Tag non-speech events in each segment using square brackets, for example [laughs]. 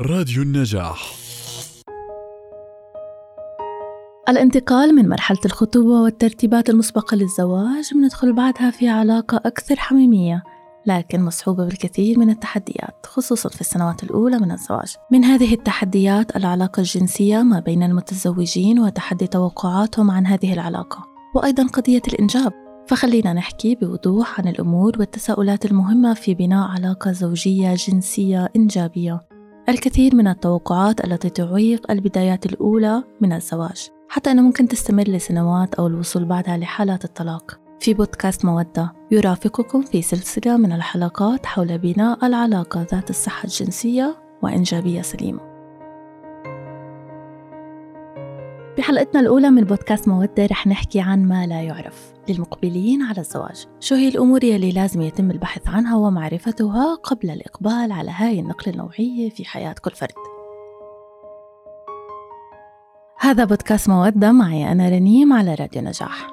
راديو النجاح. الانتقال من مرحلة الخطوبة والترتيبات المسبقة للزواج بندخل بعدها في علاقة أكثر حميمية لكن مصحوبة بالكثير من التحديات خصوصا في السنوات الأولى من الزواج. من هذه التحديات العلاقة الجنسية ما بين المتزوجين وتحدي توقعاتهم عن هذه العلاقة وأيضا قضية الإنجاب. فخلينا نحكي بوضوح عن الأمور والتساؤلات المهمة في بناء علاقة زوجية جنسية إنجابية. الكثير من التوقعات التي تعيق البدايات الأولى من الزواج حتى أنه ممكن تستمر لسنوات أو الوصول بعدها لحالات الطلاق. في بودكاست مودة يرافقكم في سلسلة من الحلقات حول بناء العلاقة ذات الصحة الجنسية وإنجابية سليمة. بحلقتنا الأولى من بودكاست مودة رح نحكي عن ما لا يعرف. للمقبلين على الزواج. شو هي الأمور يلي لازم يتم البحث عنها ومعرفتها قبل الإقبال على هاي النقلة النوعية في حياة كل فرد. هذا بودكاست مودة. معي أنا رنيم على راديو نجاح.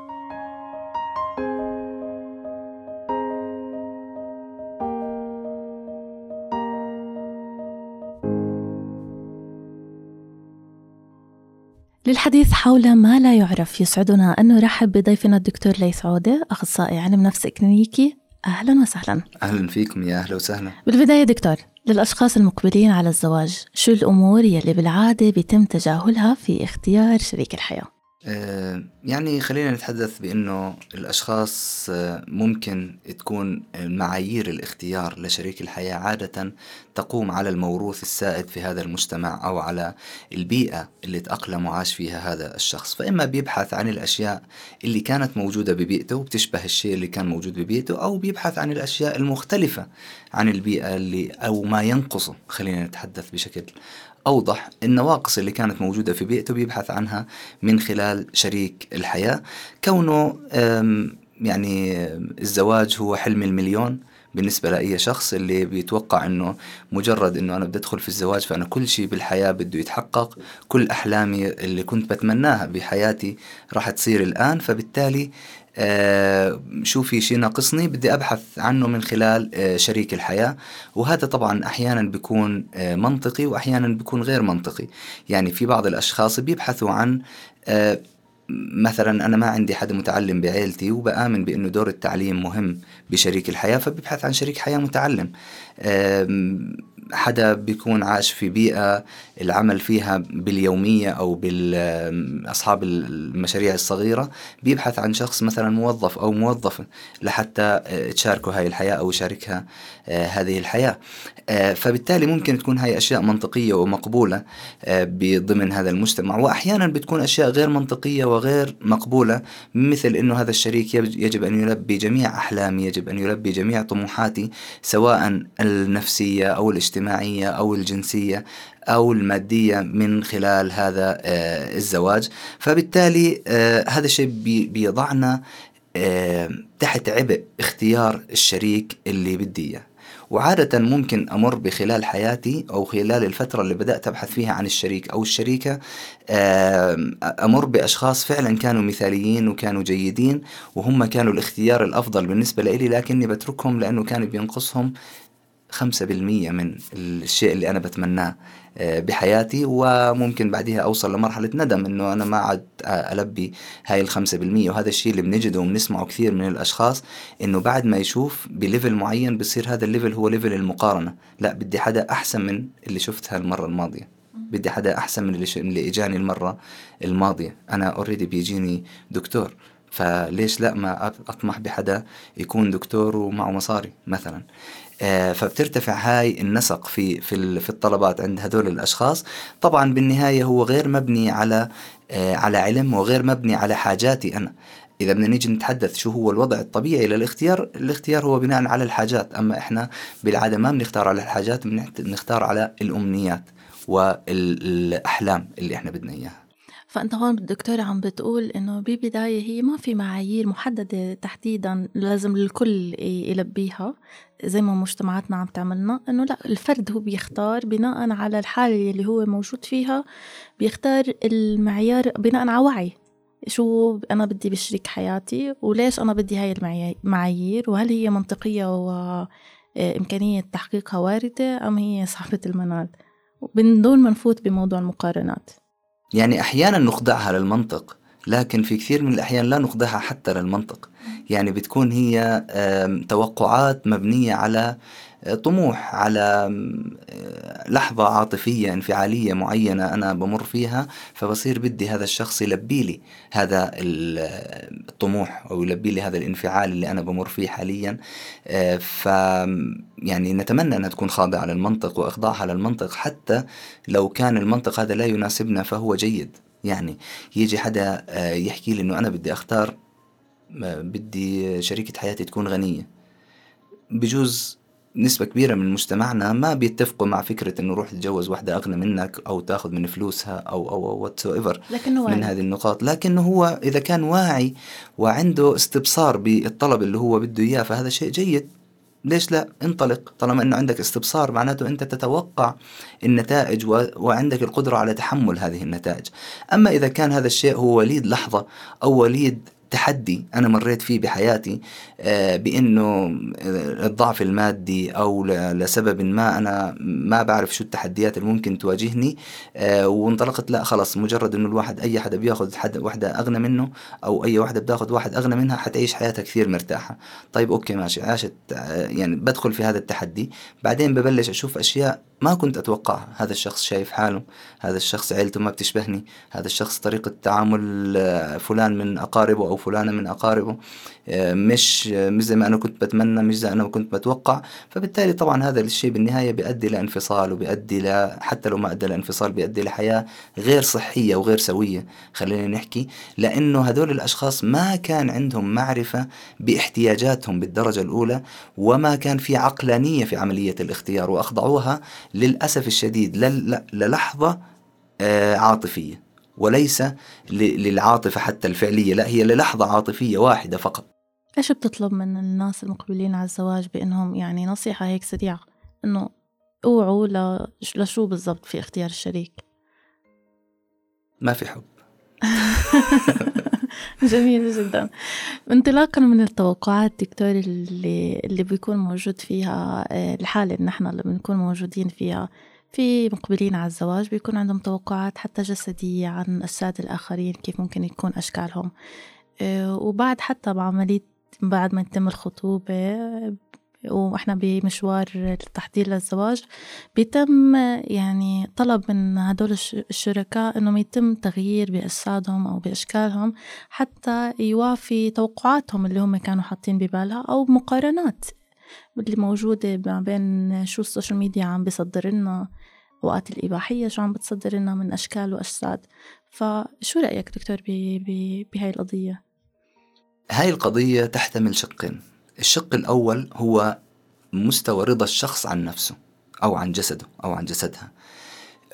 للحديث حول ما لا يعرف يسعدنا. أن نرحب بضيفنا الدكتور ليث عودة أخصائي علم نفس إكلينيكي أهلا وسهلا. أهلا فيكم يا أهلا وسهلا. بالبداية دكتور للأشخاص المقبلين على الزواج شو الأمور يلي بالعادة بيتم تجاهلها في اختيار شريك الحياة؟ آه، يعني خلينا نتحدث بأنه الأشخاص آه، ممكن تكون معايير الاختيار لشريك الحياة عادة تقوم على الموروث السائد في هذا المجتمع أو على البيئة اللي تأقلم وعاش فيها هذا الشخص. فإما بيبحث عن الأشياء اللي كانت موجودة ببيئته وبتشبه الشيء اللي كان موجود ببيئته أو بيبحث عن الأشياء المختلفة عن البيئة اللي أو ما ينقصه. خلينا نتحدث بشكل أوضح النواقص اللي كانت موجودة في بيئته بيبحث عنها من خلال شريك الحياة. كونه يعني الزواج هو حلم المليون بالنسبة لأي شخص اللي بيتوقع أنه مجرد أنه أنا بدي أدخل في الزواج فأنا كل شيء بالحياة بده يتحقق كل أحلامي اللي كنت بتمناها بحياتي راح تصير الآن. فبالتالي شو في شيء ناقصني بدي أبحث عنه من خلال آه شريك الحياة. وهذا طبعا أحيانا بيكون آه منطقي واحيانا بيكون غير منطقي. يعني في بعض الأشخاص بيبحثوا عن آه، مثلا أنا ما عندي حدا متعلم بعيلتي وبآمن بأنه دور التعليم مهم بشريك الحياة فببحث عن شريك حياة متعلم. حدا بيكون عاش في بيئة العمل فيها باليومية أو بالأصحاب المشاريع الصغيرة بيبحث عن شخص مثلا موظف أو موظفة لحتى تشاركه هاي الحياة أو يشاركها آه، هذه الحياة. فبالتالي ممكن تكون هاي أشياء منطقية ومقبولة ضمن هذا المجتمع. وأحيانا بتكون أشياء غير منطقية وغير مقبولة مثل أنه هذا الشريك يجب أن يلبي جميع أحلامي يجب أن يلبي جميع طموحاتي سواء النفسية أو الاجتماعية أو الجنسية أو المادية من خلال هذا آه، الزواج. فبالتالي آه، هذا الشيء بيضعنا آه، تحت عبء اختيار الشريك اللي بدي إياه. وعادة ممكن أمر بخلال حياتي أو خلال الفترة اللي بدأت أبحث فيها عن الشريك أو الشريكة أمر بأشخاص فعلا كانوا مثاليين وكانوا جيدين وهم كانوا الاختيار الأفضل بالنسبة لي لكني بتركهم لأنه كان بينقصهم خمسة بالمية من الشيء اللي أنا بتمناه. بحياتي وممكن بعدها أوصل لمرحلة ندم إنه أنا ما عاد ألبي هاي الخمسة بالمية. وهذا الشيء اللي بنجده وبنسمعه كثير من الأشخاص إنه بعد ما يشوف ب level معين بصير هذا ال level هو level المقارنة. لا بدي حدا أحسن من اللي شفتها المرة الماضية. بدي حدا أحسن من اللي, اللي إجاني المرة الماضية. أنا already بيجيني دكتور. فليش لا ما أطمح بحدا يكون دكتور ومعه مصاري مثلا. آه، فبترتفع هاي النسق في في في الطلبات عند هذول الأشخاص. طبعا بالنهاية هو غير مبني على آه، على علم وغير مبني على حاجاتي أنا. إذا بدنا نيجي نتحدث شو هو الوضع الطبيعي للاختيار الاختيار هو بناء على الحاجات. أما إحنا بالعادة ما بنختار على الحاجات بنختار على الأمنيات والأحلام اللي إحنا بدنا إياها. فأنت هون الدكتورة عم بتقول إنه ببداية هي ما في معايير محددة تحديدا لازم الكل يلبيها زي ما مجتمعاتنا عم تعملنا. إنه لا الفرد هو بيختار بناء على الحالة اللي هو موجود فيها بيختار المعيار بناء على وعي. شو أنا بدي بشريك حياتي وليش أنا بدي هاي المعايير وهل هي منطقية وإمكانية تحقيقها واردة أم هي صعبة المنال؟ ومن دون ما نفوت بموضوع المقارنات. يعني أحيانا نخضعها للمنطق لكن في كثير من الأحيان لا نخضعها حتى للمنطق. يعني بتكون هي توقعات مبنية على طموح على لحظة عاطفية انفعالية معينة أنا بمر فيها فبصير بدي هذا الشخص يلبي لي هذا الطموح أو يلبي لي هذا الانفعال اللي أنا بمر فيه حاليا. ف يعني نتمنى أنها تكون خاضعة للمنطق وإخضاعها للمنطق حتى لو كان المنطق هذا لا يناسبنا فهو جيد. يعني يجي حدا يحكي لي أنه أنا بدي أختار بدي شريكة حياتي تكون غنية. بجوز نسبة كبيرة من مجتمعنا ما بيتفقوا مع فكرة إنه روح تتجوز واحدة أغنى منك أو تأخذ من فلوسها أو أو whatever لكنه من هذه النقاط، لكنه هو إذا كان واعي وعنده استبصار بالطلب اللي هو بده إياه فهذا شيء جيد. ليش لا؟ انطلق. طالما إنه عندك استبصار معناته أنت تتوقع النتائج و... وعندك القدرة على تحمل هذه النتائج. أما إذا كان هذا الشيء هو وليد لحظة أو وليد تحدي أنا مريت فيه بحياتي آه، بأنه الضعف المادي أو لسبب ما أنا ما بعرف شو التحديات اللي ممكن تواجهني آه، وانطلقت لا خلص مجرد أنه الواحد أي حدا بياخذ حد واحدة أغنى منه أو أي واحدة بتاخذ واحد أغنى منها حتعيش حياتها كثير مرتاحة. طيب أوكي ماشي عاشت آه، يعني بدخل في هذا التحدي بعدين ببلش أشوف أشياء ما كنت أتوقعها. هذا الشخص شايف حاله هذا الشخص عيلته ما بتشبهني هذا الشخص طريقة تعامل فلان من أقاربه أو فلانة من أقاربه آه، مش مش زي ما أنا كنت بتمنى مش زي أنا كنت بتوقع. فبالتالي طبعا هذا الشيء بالنهاية بيؤدي لانفصال وبيؤدي ل حتى لو ما أدى لانفصال بيؤدي لحياة غير صحية وغير سوية خلينا نحكي. لأنه هذول الأشخاص ما كان عندهم معرفة باحتياجاتهم بالدرجة الأولى وما كان في عقلانية في عملية الاختيار وأخضعوها للأسف الشديد للحظة آه، عاطفية وليس للعاطفة حتى الفعلية لا هي للحظة عاطفية واحدة فقط. إيش بتطلب من الناس المقبلين على الزواج بإنهم يعني نصيحة هيك سريعة؟ إنه أوعوا لشو بالضبط في اختيار الشريك؟ ما في حب. [laughs] [laughs] جميل جدا. انطلاقا من التوقعات دكتور اللي اللي بيكون موجود فيها آه، الحالة اللي نحن اللي بنكون موجودين فيها في مقبلين على الزواج بيكون عندهم توقعات حتى جسدية عن أجساد الآخرين كيف ممكن يكون أشكالهم. آه، وبعد حتى بعملية بعد ما يتم الخطوبة وإحنا بمشوار التحضير للزواج بيتم يعني طلب من هدول الشركاء إنهم يتم تغيير بأجسادهم أو بأشكالهم حتى يوافق توقعاتهم اللي هم كانوا حاطين ببالها أو مقارنات اللي موجودة ما بين شو ال social media عم بيصدر لنا أوقات الإباحية شو عم بتصدر لنا من أشكال وأجساد فشو رأيك دكتور بهاي القضية؟ هاي القضية تحتمل شقين الشق الأول هو مستوى رضا الشخص عن نفسه أو عن جسده أو عن جسدها.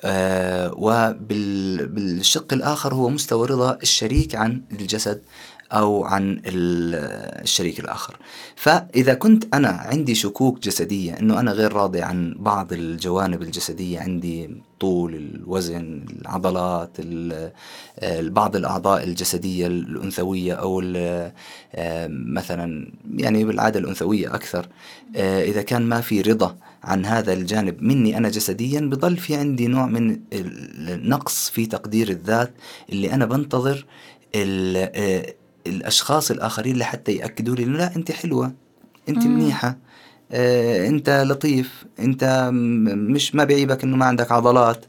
آه وبالشق الآخر هو مستوى رضا الشريك عن الجسد أو عن الشريك الآخر. فإذا كنت أنا عندي شكوك جسدية أنه أنا غير راضي عن بعض الجوانب الجسدية عندي طول الوزن العضلات بعض الأعضاء الجسدية الأنثوية أو مثلا يعني بالعادة الأنثوية أكثر إذا كان ما في رضا عن هذا الجانب مني أنا جسديا بضل في عندي نوع من النقص في تقدير الذات اللي أنا بنتظر الأشخاص الآخرين لحتى يأكدوا لي لا أنت حلوة أنت مم. منيحة آه، انت لطيف انت مش ما بيعيبك انه ما عندك عضلات.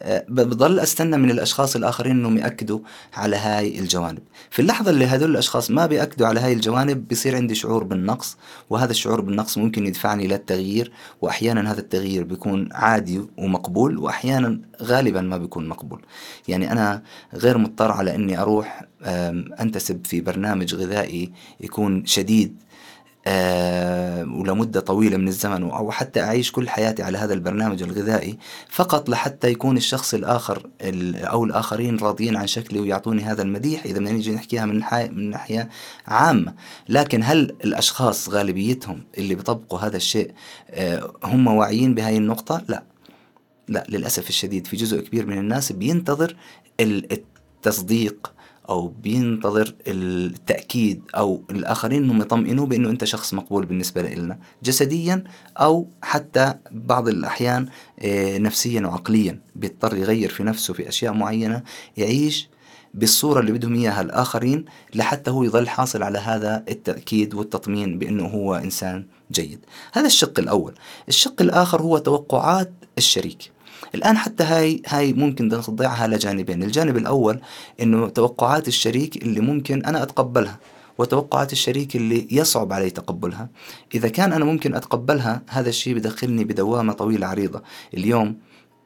آه، بضل استنى من الأشخاص الآخرين انهم يأكدوا على هاي الجوانب. في اللحظة اللي هذول الأشخاص ما بيأكدوا على هاي الجوانب بصير عندي شعور بالنقص وهذا الشعور بالنقص ممكن يدفعني للتغيير وأحيانا هذا التغيير بيكون عادي ومقبول وأحيانا غالبا ما بيكون مقبول. يعني أنا غير مضطر على إني أروح أنتسب في برنامج غذائي يكون شديد آه، ولمدة طويلة من الزمن أو حتى أعيش كل حياتي على هذا البرنامج الغذائي فقط لحتى يكون الشخص الآخر أو الآخرين راضيين عن شكلي ويعطوني هذا المديح إذا بدنا نيجي نحكيها من من ناحية عامة لكن هل الأشخاص غالبيتهم اللي بيطبقوا هذا الشيء آه، هم واعيين بهاي النقطة؟ لا لا للأسف الشديد في جزء كبير من الناس بينتظر التصديق أو بينتظر التأكيد أو الآخرين أنهم يطمئنوه بأنه أنت شخص مقبول بالنسبة لنا جسديا أو حتى بعض الأحيان آه، نفسيا وعقليا. بيضطر يغير في نفسه في أشياء معينة يعيش بالصورة اللي بدهم إياها الآخرين لحتى هو يظل حاصل على هذا التأكيد والتطمين بأنه هو إنسان جيد. هذا الشق الأول. الشق الآخر هو توقعات الشريك. الآن حتى هاي هاي ممكن نضيعها لجانبين. الجانب الأول إنه توقعات الشريك اللي ممكن أنا أتقبلها وتوقعات الشريك اللي يصعب علي تقبلها. إذا كان أنا ممكن أتقبلها هذا الشيء بدخلني بدوامة طويلة عريضة. اليوم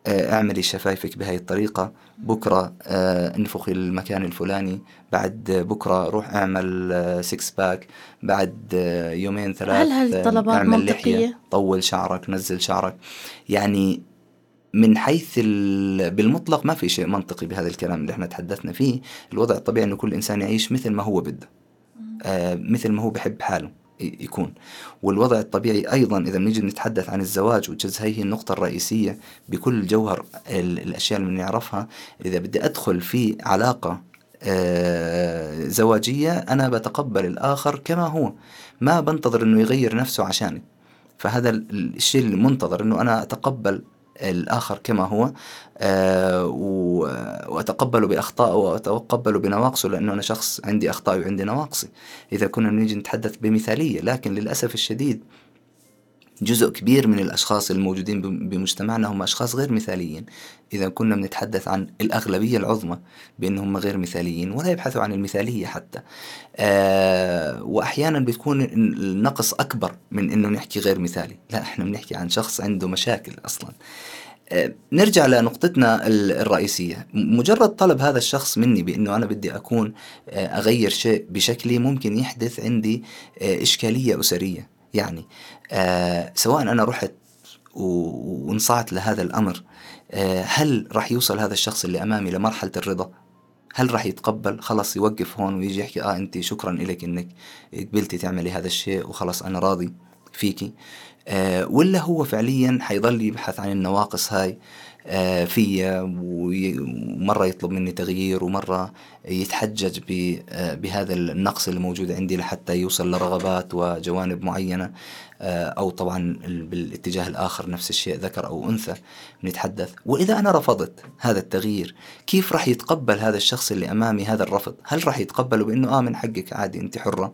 آه، اعملي شفايفك بهاي الطريقة. بكرة آه، انفخي المكان الفلاني. بعد بكرة روح أعمل six pack بعد آه، يومين ثلاث هل هذه الطلبات منطقية؟ لحية طول شعرك نزل شعرك. يعني من حيث بالمطلق ما في شيء منطقي بهذا الكلام اللي إحنا تحدثنا فيه. الوضع الطبيعي إنه كل إنسان يعيش مثل ما هو بده. آه مثل ما هو بحب حاله يكون. والوضع الطبيعي أيضا إذا بنيجي نتحدث عن الزواج وجز هي النقطة الرئيسية بكل جوهر الأشياء اللي بنعرفها إذا بدي أدخل في علاقة آه زواجية أنا بتقبل الآخر كما هو. ما بنتظر أنه يغير نفسه عشاني. فهذا الشيء المنتظر أنه أنا أتقبل الآخر كما هو آه وأتقبله بأخطائه وأتقبله بنواقصه لأنه أنا شخص عندي أخطائي وعندي نواقصي. إذا كنا نيجي نتحدث بمثالية لكن للأسف الشديد جزء كبير من الأشخاص الموجودين بمجتمعنا هم أشخاص غير مثاليين. إذا كنا بنتحدث عن الأغلبية العظمى بأنهم غير مثاليين ولا يبحثوا عن المثالية حتى. آه وأحيانا بتكون النقص أكبر من أنه نحكي غير مثالي. لا إحنا بنحكي عن شخص عنده مشاكل أصلا. آه نرجع لنقطتنا الرئيسية. مجرد طلب هذا الشخص مني بأنه أنا بدي أكون آه أغير شيء بشكلي ممكن يحدث عندي آه، إشكالية أسرية. يعني آه سواء أنا رحت وانصعت لهذا الأمر آه هل راح يوصل هذا الشخص اللي أمامي لمرحلة الرضا؟ هل راح يتقبل؟ خلاص يوقف هون ويجي يحكي آه انت شكرا لك إنك قبلتي تعملي هذا الشيء وخلاص أنا راضي. فيكي. آه ولا هو فعليا حيضل يبحث عن النواقص هاي؟ آه فيا ومرة يطلب مني تغيير ومرة يتحجج آه، بهذا النقص اللي موجود عندي لحتى يوصل لرغبات وجوانب معينة. أو طبعا بالاتجاه الآخر نفس الشيء ذكر أو أنثى نتحدث وإذا أنا رفضت هذا التغيير كيف راح يتقبل هذا الشخص اللي أمامي هذا الرفض؟ هل راح يتقبله بأنه آه من حقك عادي أنت حرة؟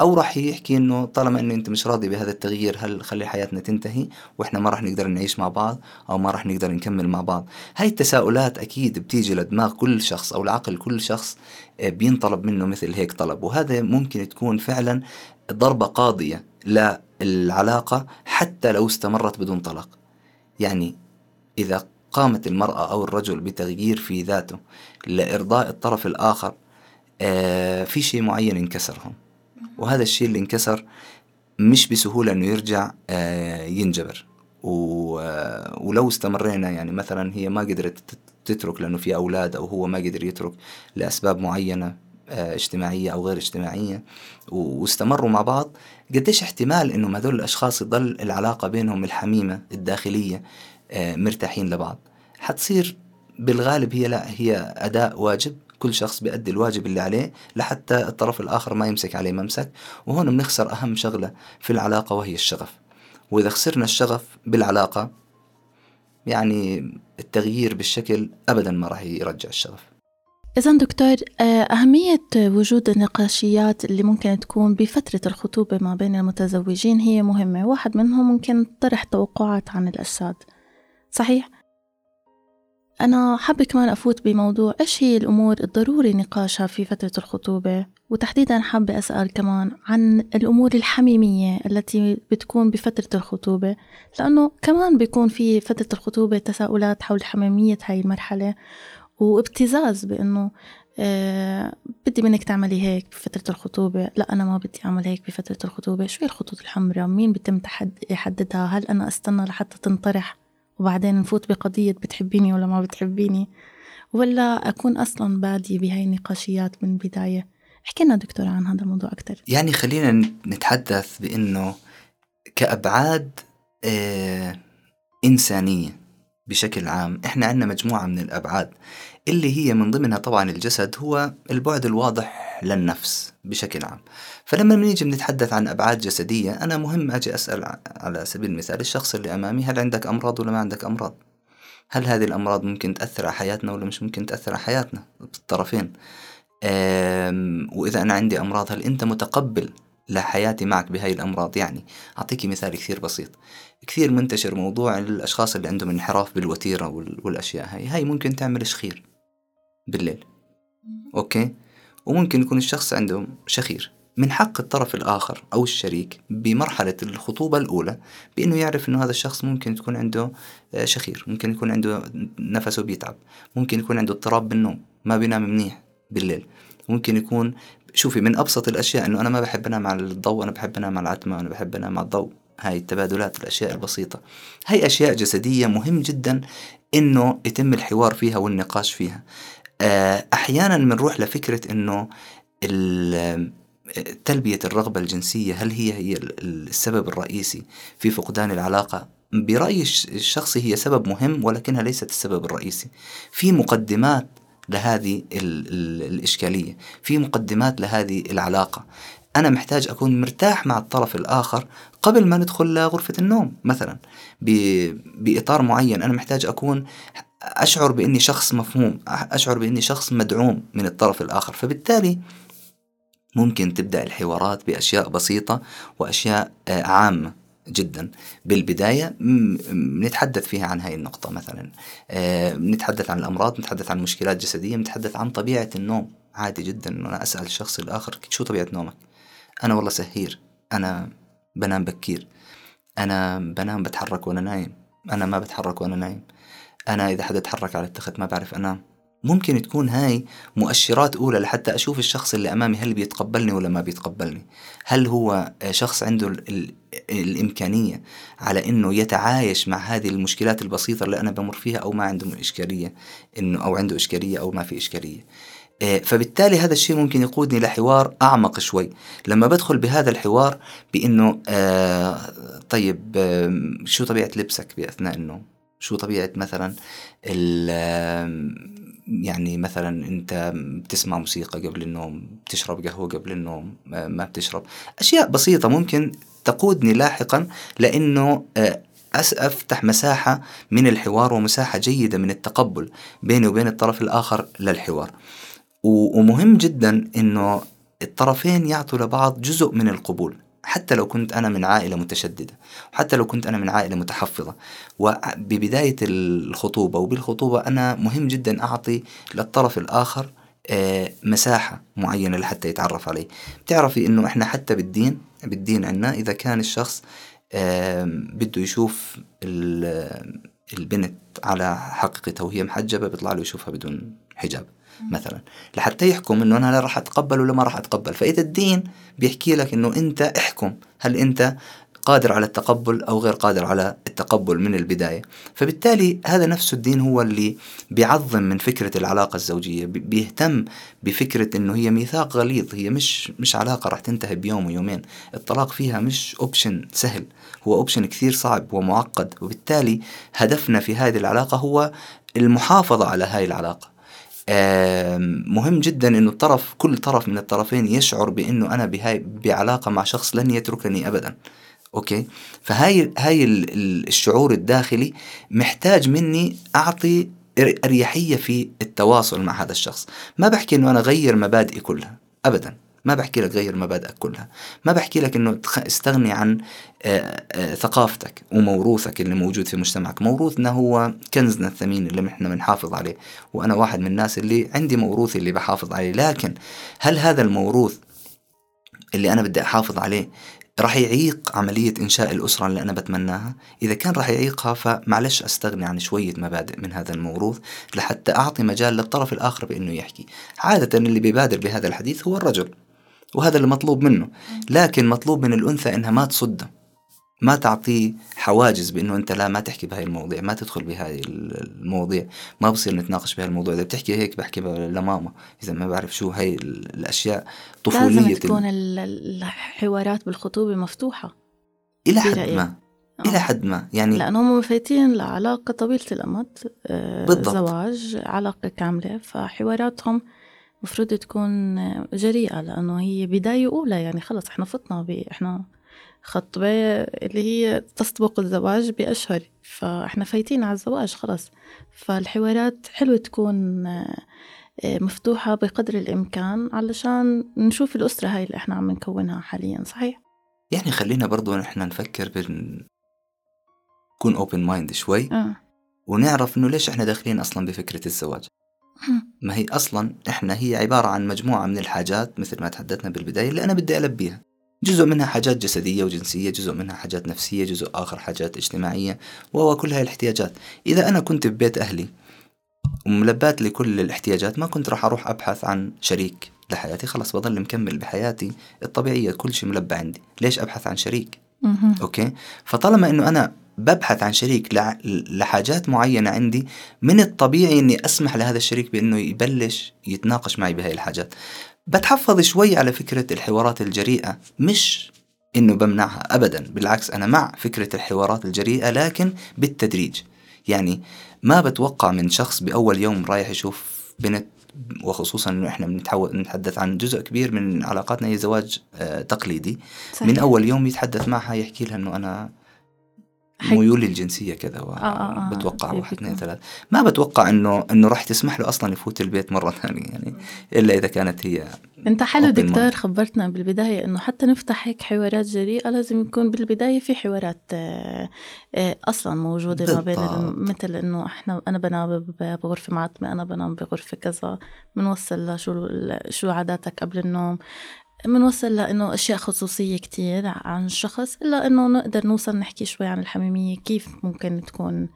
أو راح يحكي إنه طالما إنه أنت مش راضي بهذا التغيير هل خلي حياتنا تنتهي وإحنا ما راح نقدر نعيش مع بعض أو ما راح نقدر نكمل مع بعض؟ هاي التساؤلات أكيد بتيجي لدماغ كل شخص أو لعقل كل شخص آه، بينطلب منه مثل هيك طلب. وهذا ممكن تكون فعلا ضربة قاضية للعلاقة حتى لو استمرت بدون طلاق. يعني إذا قامت المرأة أو الرجل بتغيير في ذاته لإرضاء الطرف الآخر آه في شيء معين انكسر هون وهذا الشيء اللي انكسر مش بسهولة إنه يرجع آه، ينجبر. آه، ولو استمرينا يعني مثلا هي ما قدرت تترك لأنه في أولاد أو هو ما قدر يترك لأسباب معينة آه، اجتماعية أو غير اجتماعية واستمروا مع بعض قديش احتمال إنه هذول الأشخاص يضل العلاقة بينهم الحميمة الداخلية مرتاحين لبعض؟ حتصير بالغالب هي لا هي أداء واجب؟ كل شخص بيأدي الواجب اللي عليه لحتى الطرف الآخر ما يمسك عليه ممسك وهون بنخسر أهم شغلة في العلاقة وهي الشغف. وإذا خسرنا الشغف بالعلاقة يعني التغيير بالشكل أبدا ما راح يرجع الشغف. إذا دكتور آه، أهمية وجود النقاشيات اللي ممكن تكون بفترة الخطوبة ما بين المتزوجين هي مهمة. واحد منهم ممكن طرح توقعات عن الأجساد صحيح؟ أنا حابة كمان أفوت بموضوع إيش هي الأمور الضروري نقاشها في فترة الخطوبة؟ وتحديدا حابة أسأل كمان عن الأمور الحميمية التي بتكون بفترة الخطوبة لأنه كمان بيكون في فترة الخطوبة تساؤلات حول حميمية هاي المرحلة وابتزاز بأنه آه بدي منك تعملي هيك بفترة الخطوبة. لا أنا ما بدي أعمل هيك بفترة الخطوبة. شو هي الخطوط الحمراء مين بيتم يحددها؟ هل أنا أستنى لحتى تنطرح؟ وبعدين نفوت بقضية بتحبيني ولا ما بتحبيني؟ ولا أكون أصلا بادية بهاي النقاشيات من البداية احكي لنا دكتور عن هذا الموضوع أكثر يعني خلينا نتحدث بأنه كأبعاد آه إنسانية. بشكل عام. إحنا عندنا مجموعة من الأبعاد اللي هي من ضمنها طبعا الجسد هو البعد الواضح للنفس بشكل عام. فلما نيجي بنتحدث عن أبعاد جسدية أنا مهم أجي أسأل على سبيل المثال الشخص اللي أمامي هل عندك أمراض ولا ما عندك أمراض؟ هل هذه الأمراض ممكن تأثر على حياتنا ولا مش ممكن تأثر على حياتنا؟ بالطرفين. وإذا أنا عندي أمراض هل أنت متقبل لحياتي معك بهاي الأمراض. يعني أعطيكي مثال كثير بسيط. كثير منتشر موضوع الأشخاص اللي عندهم انحراف بالوتيرة والأشياء هاي. هاي ممكن تعمل شخير بالليل. أوكي؟ وممكن يكون الشخص عنده شخير من حق الطرف الآخر أو الشريك بمرحلة الخطوبة الأولى بأنه يعرف أنه هذا الشخص ممكن تكون عنده آه، شخير. ممكن يكون عنده نفسه بيتعب. ممكن يكون عنده اضطراب بالنوم ما بينام منيح بالليل. ممكن يكون شوفي من أبسط الأشياء أنه أنا ما بحب أنام على الضوء أنا بحب أنام على العتمة أنا بحب أنام على الضوء هاي التبادلات الأشياء البسيطة هاي أشياء جسدية مهم جدا إنه يتم الحوار فيها والنقاش فيها آه، أحيانا بنروح لفكرة إنه تلبية الرغبة الجنسية هل هي هي السبب الرئيسي في فقدان العلاقة؟ برأيي الشخصي هي سبب مهم ولكنها ليست السبب الرئيسي. في مقدمات لهذه الإشكالية، في مقدمات لهذه العلاقة. أنا محتاج أكون مرتاح مع الطرف الآخر قبل ما ندخل لغرفة النوم مثلا. بإطار معين أنا محتاج أكون أشعر بأني شخص مفهوم أشعر بأني شخص مدعوم من الطرف الآخر. فبالتالي ممكن تبدأ الحوارات بأشياء بسيطة وأشياء آه، عامة. جدا. بالبداية نتحدث فيها عن هاي النقطة مثلا. آه، نتحدث عن الأمراض نتحدث عن مشكلات جسدية نتحدث عن طبيعة النوم. عادي جدا أنا أسأل الشخص الآخر شو طبيعة نومك؟ أنا والله سهير. أنا بنام بكير. أنا بنام بتحرك وأنا نايم. أنا ما بتحرك وأنا نايم. أنا إذا حدا تحرك على التخت ما بعرف أنام. ممكن تكون هاي مؤشرات أولى لحتى أشوف الشخص اللي أمامي هل بيتقبلني ولا ما بيتقبلني. هل هو شخص عنده الإمكانية على أنه يتعايش مع هذه المشكلات البسيطة اللي أنا بمر فيها أو ما عنده إشكالية إنه أو عنده إشكالية أو ما في إشكالية. آه، فبالتالي هذا الشيء ممكن يقودني لحوار أعمق شوي. لما بدخل بهذا الحوار بأنه آه طيب آه شو طبيعة لبسك بأثناء النوم؟ شو طبيعة مثلا يعني مثلا أنت بتسمع موسيقى قبل النوم بتشرب قهوة قبل النوم ما بتشرب. أشياء بسيطة ممكن تقودني لاحقا لأنه آه، أفتح مساحة من الحوار ومساحة جيدة من التقبل بيني وبين الطرف الآخر للحوار. ومهم جدا أنه الطرفين يعطوا لبعض جزء من القبول. حتى لو كنت أنا من عائلة متشددة وحتى لو كنت أنا من عائلة متحفظة. وببداية الخطوبة وبالخطوبة أنا مهم جدا أعطي للطرف الآخر آه، مساحة معينة لحتى يتعرف علي. بتعرفي إنه إحنا حتى بالدين بالدين عنا إذا كان الشخص بده يشوف البنت على حقيقتها وهي محجبة بيطلع له يشوفها بدون حجاب. مثلا. لحتى يحكم إنه أنا راح أتقبل ولا ما راح أتقبل. فإذا الدين بيحكي لك إنه أنت احكم. هل أنت قادر على التقبل أو غير قادر على التقبل من البداية؟ فبالتالي هذا نفسه الدين هو اللي بيعظم من فكرة العلاقة الزوجية. بيهتم بفكرة إنه هي ميثاق غليظ. هي مش مش علاقة راح تنتهي بيوم ويومين. الطلاق فيها مش option سهل. هو option كثير صعب ومعقد. وبالتالي هدفنا في هذه العلاقة هو المحافظة على هاي العلاقة. مهم جدا إنه الطرف كل طرف من الطرفين يشعر بإنه أنا بهاي بعلاقة مع شخص لن يتركني ابدا. okay؟ فهاي هاي الشعور الداخلي محتاج مني أعطي أريحية في التواصل مع هذا الشخص. ما بحكي إنه أنا غير مبادئي كلها ابدا. ما بحكي لك غير مبادئك كلها. ما بحكي لك إنه استغني عن آه، آه، ثقافتك وموروثك اللي موجود في مجتمعك. موروثنا هو كنزنا الثمين اللي إحنا بنحافظ عليه. وأنا واحد من الناس اللي عندي موروثي اللي بحافظ عليه. لكن هل هذا الموروث اللي أنا بدي أحافظ عليه راح يعيق عملية إنشاء الأسرة اللي أنا بتمناها؟ إذا كان راح يعيقها فمعلش أستغني عن شوية مبادئ من هذا الموروث لحتى أعطي مجال للطرف الآخر بأنه يحكي. عادة اللي بيبادر بهذا الحديث هو الرجل. وهذا اللي مطلوب منه. لكن مطلوب من الأنثى إنها ما تصده. ما تعطيه حواجز بأنه أنت لا ما تحكي بهاي المواضيع ما تدخل بهاي المواضيع. ما بصير نتناقش بهاي الموضوع. إذا بتحكي هيك بحكي لماما. إذا ما بعرف شو هاي الأشياء طفولية لازم تكون الحوارات بالخطوبة مفتوحة. إلى حد ما. آه. إلى حد ما. يعني لأنه هم فايتين لعلاقة طويلة الأمد آه بالضبط. زواج علاقة كاملة. فحواراتهم مفروض تكون جريئة لأنه هي بداية أولى يعني خلص إحنا فتنا ب إحنا خطبة اللي هي تسبق الزواج بأشهر فإحنا فايتين على الزواج خلص فالحوارات حلوة تكون آه، مفتوحة بقدر الإمكان علشان نشوف الأسرة هاي اللي إحنا عم نكونها حاليا صحيح؟ يعني خلينا برضو نحن نفكر بن نكون open mind شوي آه. ونعرف إنه ليش إحنا داخلين أصلا بفكرة الزواج ما هي أصلا إحنا هي عبارة عن مجموعة من الحاجات مثل ما تحدثنا بالبداية اللي أنا بدي ألبيها. جزء منها حاجات جسدية وجنسية جزء منها حاجات نفسية جزء آخر حاجات اجتماعية وهو كل هاي الاحتياجات. إذا أنا كنت في بيت أهلي وملباة كل الاحتياجات ما كنت راح أروح أبحث عن شريك لحياتي. خلاص بضل مكمل بحياتي الطبيعية كل شيء ملبى عندي. ليش أبحث عن شريك؟ أوكي؟ فطالما إنه أنا ببحث عن شريك لحاجات معينة عندي من الطبيعي أني أسمح لهذا الشريك بأنه يبلش يتناقش معي بهاي الحاجات. بتحفظ شوي على فكرة الحوارات الجريئة مش إنه بمنعها ابدا بالعكس أنا مع فكرة الحوارات الجريئة لكن بالتدريج. يعني ما بتوقع من شخص بأول يوم رايح يشوف بنت وخصوصا إنه إحنا بنتحدث عن جزء كبير من علاقاتنا هي زواج آه تقليدي. صحيح. من أول يوم يتحدث معها يحكي لها إنه أنا ميولي الجنسية كذا آه آه آه. بتوقع واحد اثنين ثلاث. ما بتوقع إنه إنه راح تسمح له أصلا يفوت البيت مرة [laughs] ثانية يعني إلا إذا كانت هي أنت حلو دكتور خبرتنا بالبداية إنه حتى نفتح هيك حوارات جريئة لازم يكون بالبداية في حوارات آه، آه، أصلا موجودة ما بين مثل إنه إحنا أنا بنام بغرفة معتمة أنا بنام بغرفة كذا بنوصل لشو شو عاداتك قبل النوم. بنوصل لإنه أشياء خصوصية كتير عن الشخص إلا إنه نقدر نوصل نحكي شوي عن الحميمية كيف ممكن تكون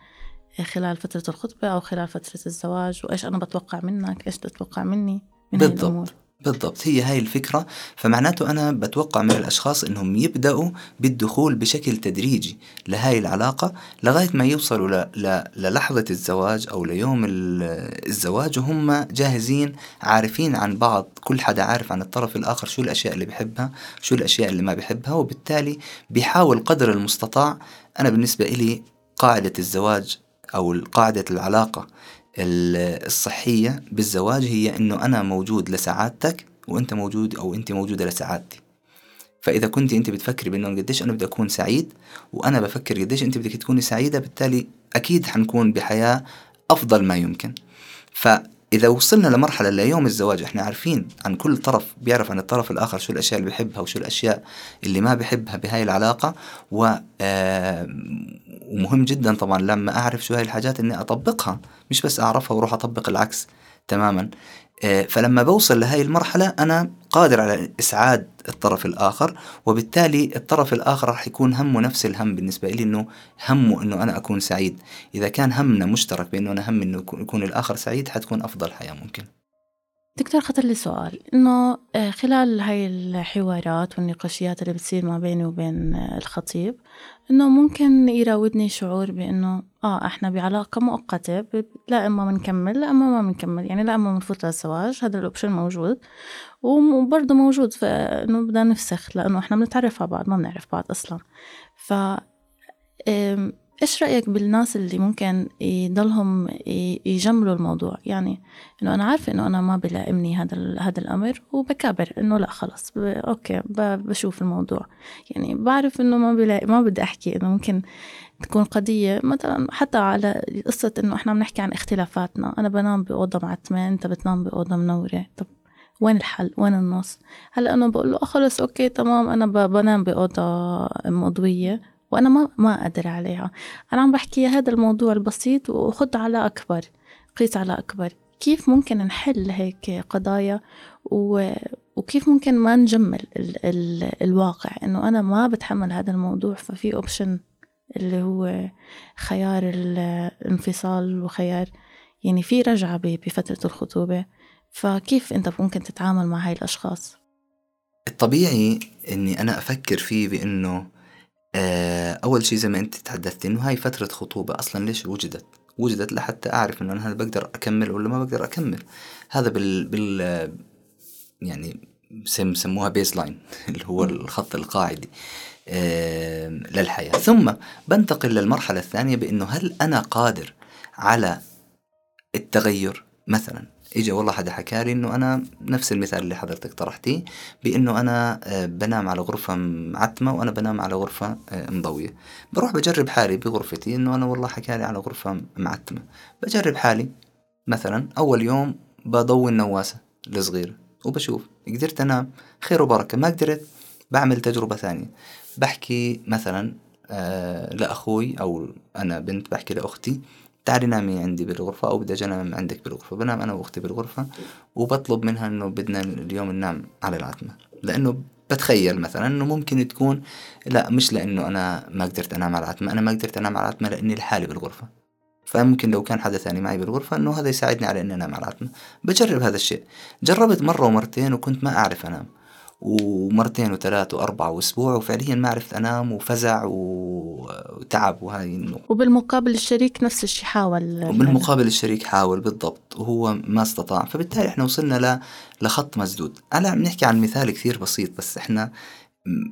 خلال فترة الخطبة أو خلال فترة الزواج وإيش أنا بتوقع منك إيش تتوقع مني من بالضبط. بالضبط هي هاي الفكرة. فمعناته أنا بتوقع من الأشخاص أنهم يبدأوا بالدخول بشكل تدريجي لهاي العلاقة لغاية ما يوصلوا ل... ل... للحظة الزواج أو ليوم الزواج وهم جاهزين عارفين عن بعض كل حدا عارف عن الطرف الآخر شو الأشياء اللي بحبها شو الأشياء اللي ما بحبها وبالتالي بيحاول قدر المستطاع. أنا بالنسبة إلي قاعدة الزواج أو قاعدة العلاقة الصحية بالزواج هي أنه أنا موجود لسعادتك وأنت موجود أو أنت موجودة لسعادتي. فإذا كنت أنت بتفكري بأنه قديش أنا بدي أكون سعيد وأنا بفكر قديش أنت بدك تكوني سعيدة بالتالي أكيد حنكون بحياة أفضل ما يمكن. إذا وصلنا لمرحلة ليوم الزواج إحنا عارفين عن كل طرف بيعرف عن الطرف الآخر شو الأشياء اللي بيحبها وشو الأشياء اللي ما بيحبها بهاي العلاقة. و آه ومهم جدا طبعا لما أعرف شو هاي الحاجات إني أطبقها مش بس أعرفها وأروح أطبق العكس تماما. آه، فلما بوصل لهي المرحلة أنا قادر على إسعاد الطرف الآخر وبالتالي الطرف الآخر راح يكون همه نفس الهم بالنسبة لي إنه همه إنه أنا أكون سعيد. إذا كان همنا مشترك بإنه أنا هم إنه يكون الآخر سعيد حتكون أفضل حياة ممكن. دكتور خطر لي سؤال. إنه آه، خلال هاي الحوارات والنقاشيات اللي بتصير ما بيني وبين الخطيب إنه ممكن يراودني شعور بإنه آه إحنا بعلاقة مؤقتة لا إما بنكمل لا إما ما بنكمل يعني لا إما بنفوت للزواج هذا ال option موجود. وبرضه موجود إنه بدنا نفسخ لأنه إحنا بنتعرف على بعض ما بنعرف بعض أصلا. ف إيش رأيك بالناس اللي ممكن يضلهم يجملوا الموضوع؟ يعني إنه أنا عارفة إنه أنا ما بلائمني هذا هذا الأمر وبكابر إنه لا خلص okay بشوف الموضوع. يعني بعرف إنه ما بلاقي ما بدي أحكي إنه ممكن تكون قضية مثلا حتى على قصة إنه إحنا بنحكي عن اختلافاتنا. أنا بنام بأوضة معتمة أنت بتنام بأوضة منورة. طب وين الحل؟ وين النص؟ هلأ أنا بقول له آه، خلص okay تمام. أنا بنام بأوضة مضوية. وأنا ما ما أقدر عليها. أنا عم بحكي هذا الموضوع البسيط وخد على أكبر وقيس على أكبر. كيف ممكن نحل هيك قضايا و... وكيف ممكن ما نجمل ال... ال... الواقع؟ إنه أنا ما بتحمل هذا الموضوع ففي option اللي هو خيار الانفصال وخيار يعني في رجعة بفترة الخطوبة. فكيف أنت ممكن تتعامل مع هاي الأشخاص؟ الطبيعي إني أنا أفكر فيه بإنه آه، أول شيء زي ما أنت تحدثت إنه هاي فترة خطوبة أصلا ليش وجدت؟ وجدت لحتى أعرف إنه أنا بقدر أكمل ولا ما بقدر أكمل. هذا بال, بال يعني سموها base line [laughs] اللي هو الخط القاعدي للحياة. ثم بنتقل للمرحلة الثانية بأنه هل أنا قادر على التغير؟ مثلا اجى والله حدا حكى لي إنه أنا نفس المثال اللي حضرتك طرحتيه بإنه أنا آه، بنام على غرفة معتمه وأنا بنام على غرفة آه، مضوية. بروح بجرب حالي بغرفتي إنه أنا والله حكى لي على غرفة معتمة. بجرب حالي مثلا أول يوم بضوي النواسة الصغيرة وبشوف قدرت أنام خير وبركة ما قدرت بعمل تجربة ثانية. بحكي مثلا آه لأخوي أو أنا بنت بحكي لأختي تعالي نامي عندي بالغرفة أو بدي أجي أنام عندك بالغرفة. بنام أنا وأختي بالغرفة وبطلب منها إنه بدنا اليوم ننام على العتمة. لأنه بتخيل مثلا إنه ممكن تكون لا مش لأنه أنا ما قدرت أنام على العتمة أنا ما قدرت أنام على العتمة لأني لحالي بالغرفة. فممكن لو كان حدا ثاني معي بالغرفة إنه هذا يساعدني على إني أنام على العتمة. بجرب هذا الشيء. جربت مرة ومرتين وكنت ما أعرف أنام. ومرتين وثلاث وأربعة وأسبوع وفعليا ما عرفت أنام وفزع وتعب وهاي إنه وبالمقابل الشريك نفس الشيء حاول. وبالمقابل الشريك حاول بالضبط. وهو ما استطاع. فبالتالي إحنا وصلنا ل... لخط مسدود. أنا عم نحكي عن مثال كثير بسيط بس إحنا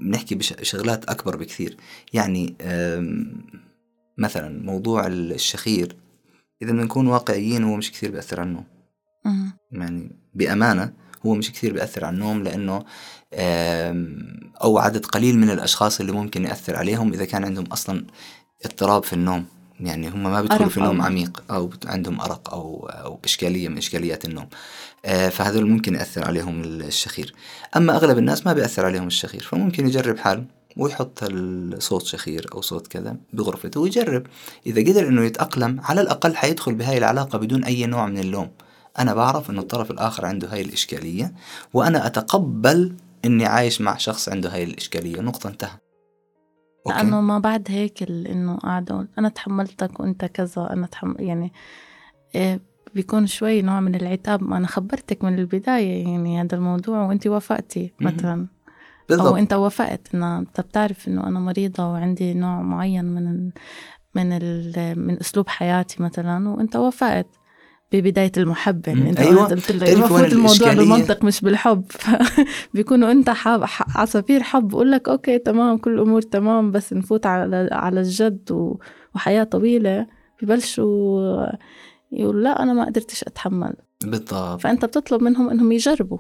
بنحكي بشغلات أكبر بكثير. يعني مثلا موضوع الشخير. إذا بنكون واقعيين هو مش كثير بيأثر عنه يعني بأمانة هو مش كثير بيأثر على النوم لأنه أو عدد قليل من الأشخاص اللي ممكن يأثر عليهم إذا كان عندهم أصلا اضطراب في النوم. يعني هم ما بيدخلوا في نوم عميق أو عندهم أرق أو أو إشكالية من إشكاليات النوم. آه، فهذول ممكن يأثر عليهم الشخير. أما أغلب الناس ما بيأثر عليهم الشخير فممكن يجرب حاله ويحط الصوت شخير أو صوت كذا بغرفته ويجرب. إذا قدر إنه يتأقلم على الأقل حيدخل بهاي العلاقة بدون أي نوع من اللوم. أنا بعرف إنه الطرف الآخر عنده هاي الإشكالية وأنا أتقبل إني عايش مع شخص عنده هاي الإشكالية. نقطة انتهى. لأنه ما بعد هيك إنه قعدوا أنا تحملتك وأنت كذا. أنا تحمل يعني إيه بيكون شوي نوع من العتاب. أنا خبرتك من البداية يعني هذا الموضوع وأنت وافقتي مثلا. بالضبط. أو أنت وافقت إنه أنت بتعرف إنه أنا مريضة وعندي نوع معين من ال من ال من أسلوب حياتي مثلا وأنت وافقت. ببداية المحبة يعني أنت أيوة. قلت له المفروض الموضوع بالمنطق مش بالحب. [laughs] بيكونوا أنت حاب عصافير حب بقول لك أوكي تمام كل الأمور تمام بس نفوت على على الجد وحياة طويلة ببلشوا يقول لا أنا ما قدرتش أتحمل. بالضبط. فأنت بتطلب منهم إنهم يجربوا.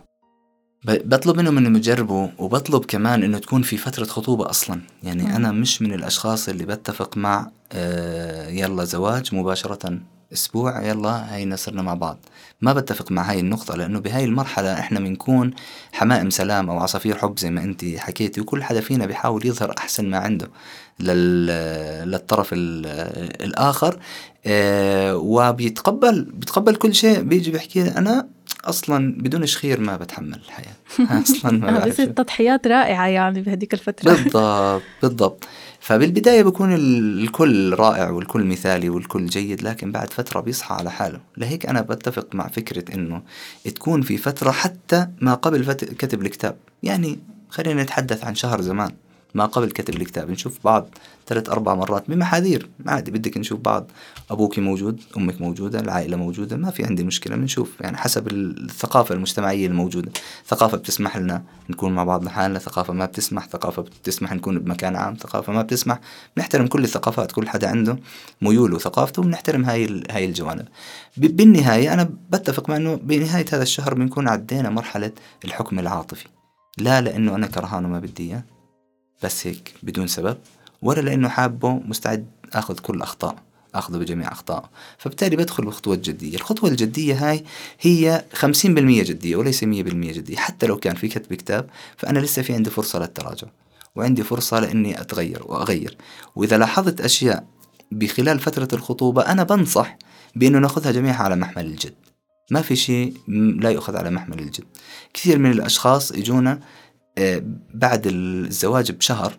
بطلب منهم إنهم يجربوا وبطلب كمان إنه تكون في فترة خطوبة أصلا. يعني م. أنا مش من الأشخاص اللي بتفق مع آه يلا زواج مباشرة. أسبوع يلا هينا صرنا مع بعض. ما بتفق مع هاي النقطة لأنه بهاي المرحلة إحنا بنكون حمائم سلام أو عصافير حب زي ما أنت حكيتي وكل حدا فينا بيحاول يظهر أحسن ما عنده لل... للطرف الآخر. آه وبيتقبل بيتقبل كل شيء بيجي بيحكي أنا أصلا بدون شخير ما بتحمل الحياة. [laughs] أصلا ما بصير تضحيات رائعة يعني بهذيك الفترة. بالضبط بالضبط. فبالبداية بكون الكل رائع والكل مثالي والكل جيد لكن بعد فترة بيصحى على حاله. لهيك أنا بتفق مع فكرة أنه تكون في فترة حتى ما قبل كتب الكتاب. يعني خلينا نتحدث عن شهر زمان. ما قبل كتب الكتاب. نشوف بعض ثلاث أربع مرات بمحاذير عادي بدك نشوف بعض. أبوك موجود أمك موجودة العائلة موجودة ما في عندي مشكلة. بنشوف يعني حسب الثقافة المجتمعية الموجودة. ثقافة بتسمح لنا نكون مع بعض لحالنا. ثقافة ما بتسمح ثقافة بتسمح نكون بمكان عام. ثقافة ما بتسمح بنحترم كل الثقافات. كل حدا عنده ميول وثقافته وبنحترم هاي هاي الجوانب. بالنهاية أنا بتفق مع أنه بنهاية هذا الشهر بنكون عدينا مرحلة الحكم العاطفي. لا لأنه أنا كرهان وما بدي إياه. بس هيك بدون سبب. ولا لأنه حابه مستعد أخذ كل أخطاء أخذه بجميع أخطاء. فبالتالي بدخل بخطوة جدية. الخطوة الجدية هاي هي 50% جدية وليس 100% جدية. حتى لو كان في كتب كتاب فأنا لسه في عندي فرصة للتراجع. وعندي فرصة لأني أتغير وأغير. وإذا لاحظت أشياء بخلال فترة الخطوبة أنا بنصح بأنه نأخذها جميعها على محمل الجد. ما في شيء لا يؤخذ على محمل الجد. كثير من الأشخاص يجونا بعد الزواج بشهر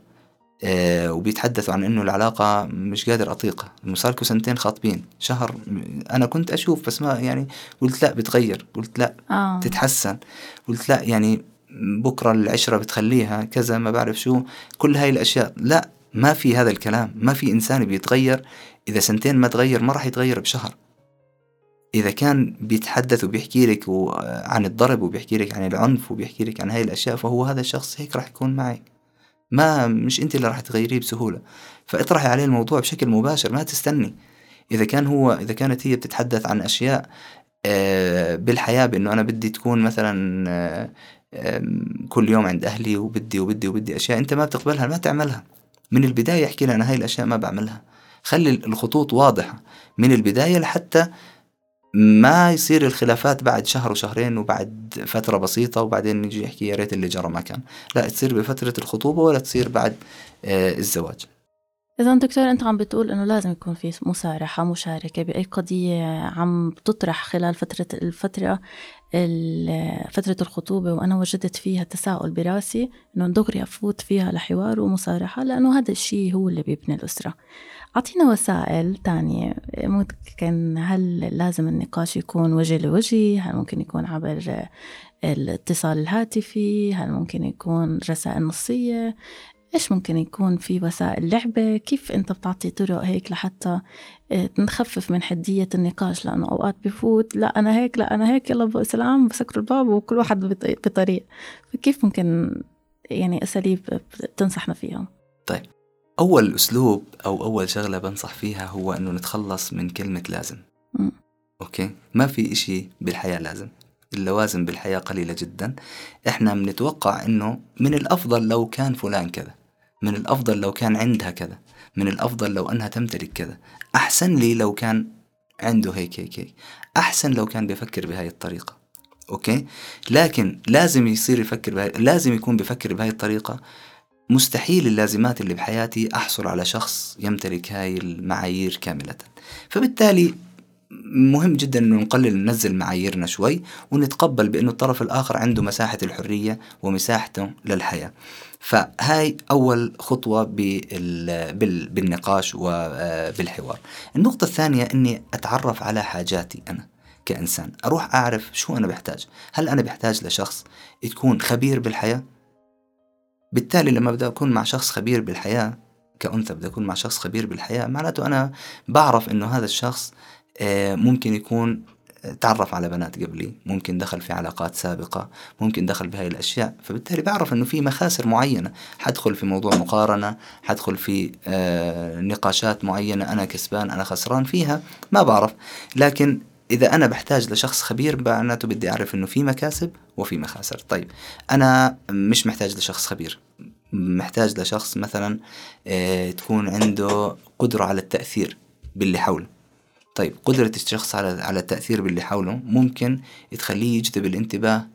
آه، وبيتحدثوا عن إنه العلاقة مش قادر أطيقها. إنه صار سنتين خاطبين. شهر أنا كنت أشوف بس ما يعني قلت لا بتغير قلت لا آه. تتحسن قلت لا يعني بكرة العشرة بتخليها كذا ما بعرف شو. كل هاي الأشياء لا ما في هذا الكلام. ما في إنسان بيتغير. إذا سنتين ما تغير ما راح يتغير بشهر. إذا كان بيتحدث وبيحكي لك عن الضرب وبيحكي لك عن العنف وبيحكي لك عن هاي الأشياء فهو هذا الشخص هيك راح يكون معك ما مش أنت اللي راح تغيريه بسهولة. فاطرحي عليه الموضوع بشكل مباشر ما تستني. إذا كان هو إذا كانت هي بتتحدث عن أشياء آه، بالحياة بأنه أنا بدي تكون مثلا آه، كل يوم عند أهلي وبدي وبدي وبدي أشياء أنت ما بتقبلها ما تعملها. من البداية احكي لها أنا هاي الأشياء ما بعملها. خلي الخطوط واضحة. من البداية لحتى ما يصير الخلافات بعد شهر وشهرين وبعد فترة بسيطة وبعدين نجي يحكي يا ريت اللي جرى ما كان. لا تصير بفترة الخطوبة ولا تصير بعد آه، الزواج. إذا دكتور أنت عم بتقول إنه لازم يكون في مسارحة مشاركة بأي قضية عم بتطرح خلال فترة الفترة فترة الخطوبة وأنا وجدت فيها تساؤل براسي إنه دغري أفوت فيها لحوار ومصارحة لأنه هذا الشيء هو اللي بيبني الأسرة. أعطينا وسائل تانية. ممكن هل لازم النقاش يكون وجه لوجه؟ هل ممكن يكون عبر الاتصال الهاتفي؟ هل ممكن يكون رسائل نصية؟ إيش ممكن يكون في وسائل لعبة؟ كيف أنت بتعطي طرق هيك لحتى آه، نخفف من حدية النقاش؟ لأنه أوقات بفوت لا أنا هيك لا أنا هيك يلا سلام بسكروا الباب وكل واحد بطريق. فكيف ممكن يعني أساليب بتنصحنا فيها طيب أول أسلوب أو أول شغلة بنصح فيها هو أنه نتخلص من كلمة لازم. م. okay؟ ما في إشي بالحياة لازم. اللوازم بالحياة قليلة جدا. إحنا بنتوقع أنه من الأفضل لو كان فلان كذا. من الأفضل لو كان عندها كذا من الأفضل لو أنها تمتلك كذا. أحسن لي لو كان عنده هيك هيك هيك. أحسن لو كان بيفكر بهاي الطريقة. okay؟ لكن لازم يصير يفكر بهاي لازم يكون بيفكر بهاي الطريقة. مستحيل اللازمات اللي بحياتي أحصل على شخص يمتلك هاي المعايير كاملة. فبالتالي مهم جدا إنه نقلل ننزل معاييرنا شوي ونتقبل بإنه الطرف الآخر عنده مساحة الحرية ومساحته للحياة. فهاي أول خطوة بالنقاش وبالحوار. النقطة الثانية إني أتعرف على حاجاتي أنا. كإنسان أروح أعرف شو أنا بحتاج هل أنا بحتاج لشخص يكون خبير بالحياة بالتالي لما بدأ أكون مع شخص خبير بالحياة كأنثى بدأ أكون مع شخص خبير بالحياة معناته أنا بعرف إنه هذا الشخص آه، ممكن يكون تعرف على بنات قبلي ممكن دخل في علاقات سابقة ممكن دخل بهاي الأشياء. فبالتالي بعرف أنه في مخاسر معينة. حدخل في موضوع مقارنة حدخل في آه، نقاشات معينة أنا كسبان أنا خسران فيها ما بعرف. لكن إذا أنا بحتاج لشخص خبير معناته بدي أعرف إنه في مكاسب وفي مخاسر. طيب أنا مش محتاج لشخص خبير. محتاج لشخص مثلا آه، تكون عنده قدرة على التأثير باللي حوله. طيب قدرة الشخص على على التأثير باللي حوله ممكن تخليه يجذب الانتباه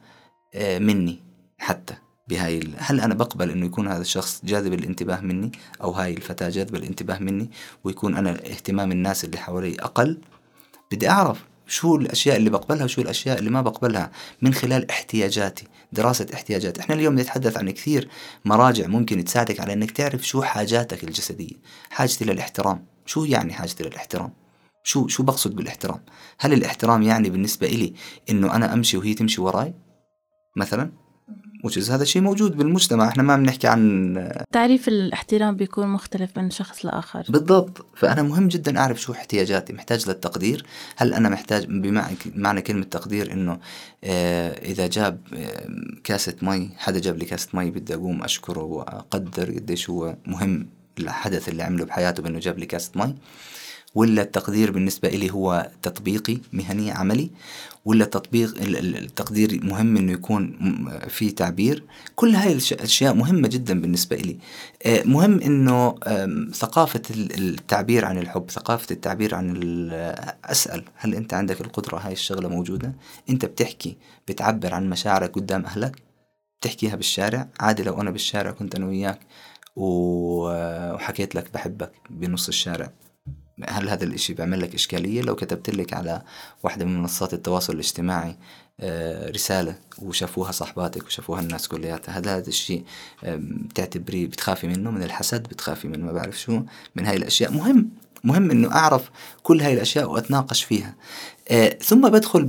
آه، مني حتى بهاي هل أنا بقبل إنه يكون هذا الشخص جاذب الانتباه مني أو هاي الفتاة جاذبة الانتباه مني ويكون أنا اهتمام الناس اللي حوالي أقل؟ بدي أعرف شو الأشياء اللي بقبلها وشو الأشياء اللي ما بقبلها من خلال احتياجاتي دراسة احتياجات إحنا اليوم نتحدث عن كثير مراجع ممكن تساعدك على إنك تعرف شو حاجاتك الجسدية حاجتي للإحترام. شو يعني حاجتي للإحترام؟ شو شو بقصد بالاحترام؟ هل الاحترام يعني بالنسبة إلي إنه أنا أمشي وهي تمشي وراي؟ مثلا؟ وجز هذا الشيء موجود بالمجتمع إحنا ما بنحكي عن تعريف الاحترام بيكون مختلف من شخص لآخر. بالضبط فأنا مهم جدا أعرف شو احتياجاتي محتاج للتقدير. هل أنا محتاج بمعنى كلمة تقدير إنه آه إذا جاب آه كاسة مي حدا جاب لي كاسة مي بدي أقوم أشكره وأقدر قديش هو مهم الحدث اللي عمله بحياته بإنه جاب لي كاسة مي. ولا التقدير بالنسبة إلي هو تطبيقي مهني عملي ولا التطبيق التقدير مهم إنه يكون في تعبير. كل هاي الأشياء مهمة جدا بالنسبة لي آه، مهم إنه ثقافة التعبير عن الحب ثقافة التعبير عن أسأل هل أنت عندك القدرة هاي الشغلة موجودة؟ أنت بتحكي بتعبر عن مشاعرك قدام أهلك؟ بتحكيها بالشارع؟ عادي لو أنا بالشارع كنت أنا وياك وحكيت لك بحبك بنص الشارع. هل هذا الإشي بيعمل لك إشكالية؟ لو كتبت لك على واحدة من منصات التواصل الاجتماعي آه، رسالة وشافوها صاحباتك وشافوها الناس كلياتها هذا هذا الشيء بتعتبريه بتخافي منه؟ من الحسد بتخافي من ما بعرف شو. من هاي الأشياء. مهم مهم إنه أعرف كل هاي الأشياء وأتناقش فيها. آه ثم بدخل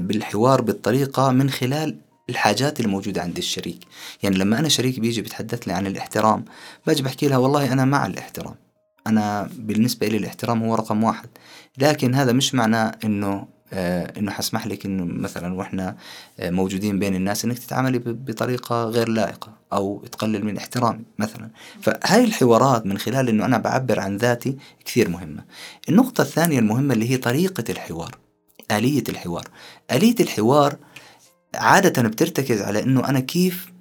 بالحوار بالطريقة من خلال الحاجات الموجودة عند الشريك. يعني لما أنا شريك بيجي بتحدث لي عن الاحترام باجي بحكي لها والله أنا مع الاحترام. أنا بالنسبة لي الاحترام هو رقم واحد. لكن هذا مش معناه أنه آه إنه حسمح لك إنه مثلا وإحنا آه موجودين بين الناس إنك تتعاملي بطريقة غير لائقة أو تقلل من احترامي مثلا. فهاي الحوارات من خلال إنه أنا بعبر عن ذاتي كثير مهمة. النقطة الثانية المهمة اللي هي طريقة الحوار آلية الحوار. آلية الحوار عادة بترتكز على إنه أنا كيف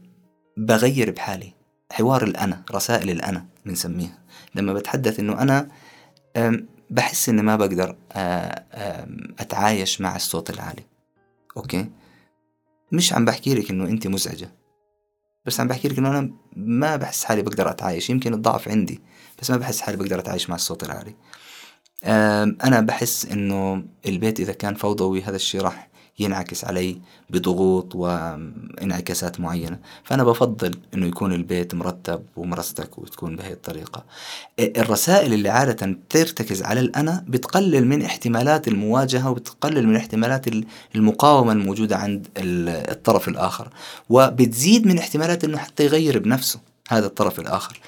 بغير بحالي حوار الأنا رسائل الأنا بنسميها. لما بتحدث إنه أنا بحس إني ما بقدر أتعايش مع الصوت العالي. أوكي؟ مش عم بحكي لك إنه أنت مزعجة. بس عم بحكي لك إنه أنا ما بحس حالي بقدر أتعايش. يمكن الضعف عندي بس ما بحس حالي بقدر أتعايش مع الصوت العالي. أنا بحس إنه البيت إذا كان فوضوي هذا الشيء راح ينعكس علي بضغوط وانعكاسات معينة. فأنا بفضل أنه يكون البيت مرتب ومرستك وتكون بهي الطريقة. الرسائل اللي عادة ترتكز على الأنا بتقلل من احتمالات المواجهة وبتقلل من احتمالات المقاومة الموجودة عند الطرف الآخر. وبتزيد من احتمالات أنه حتى يغير بنفسه هذا الطرف الآخر.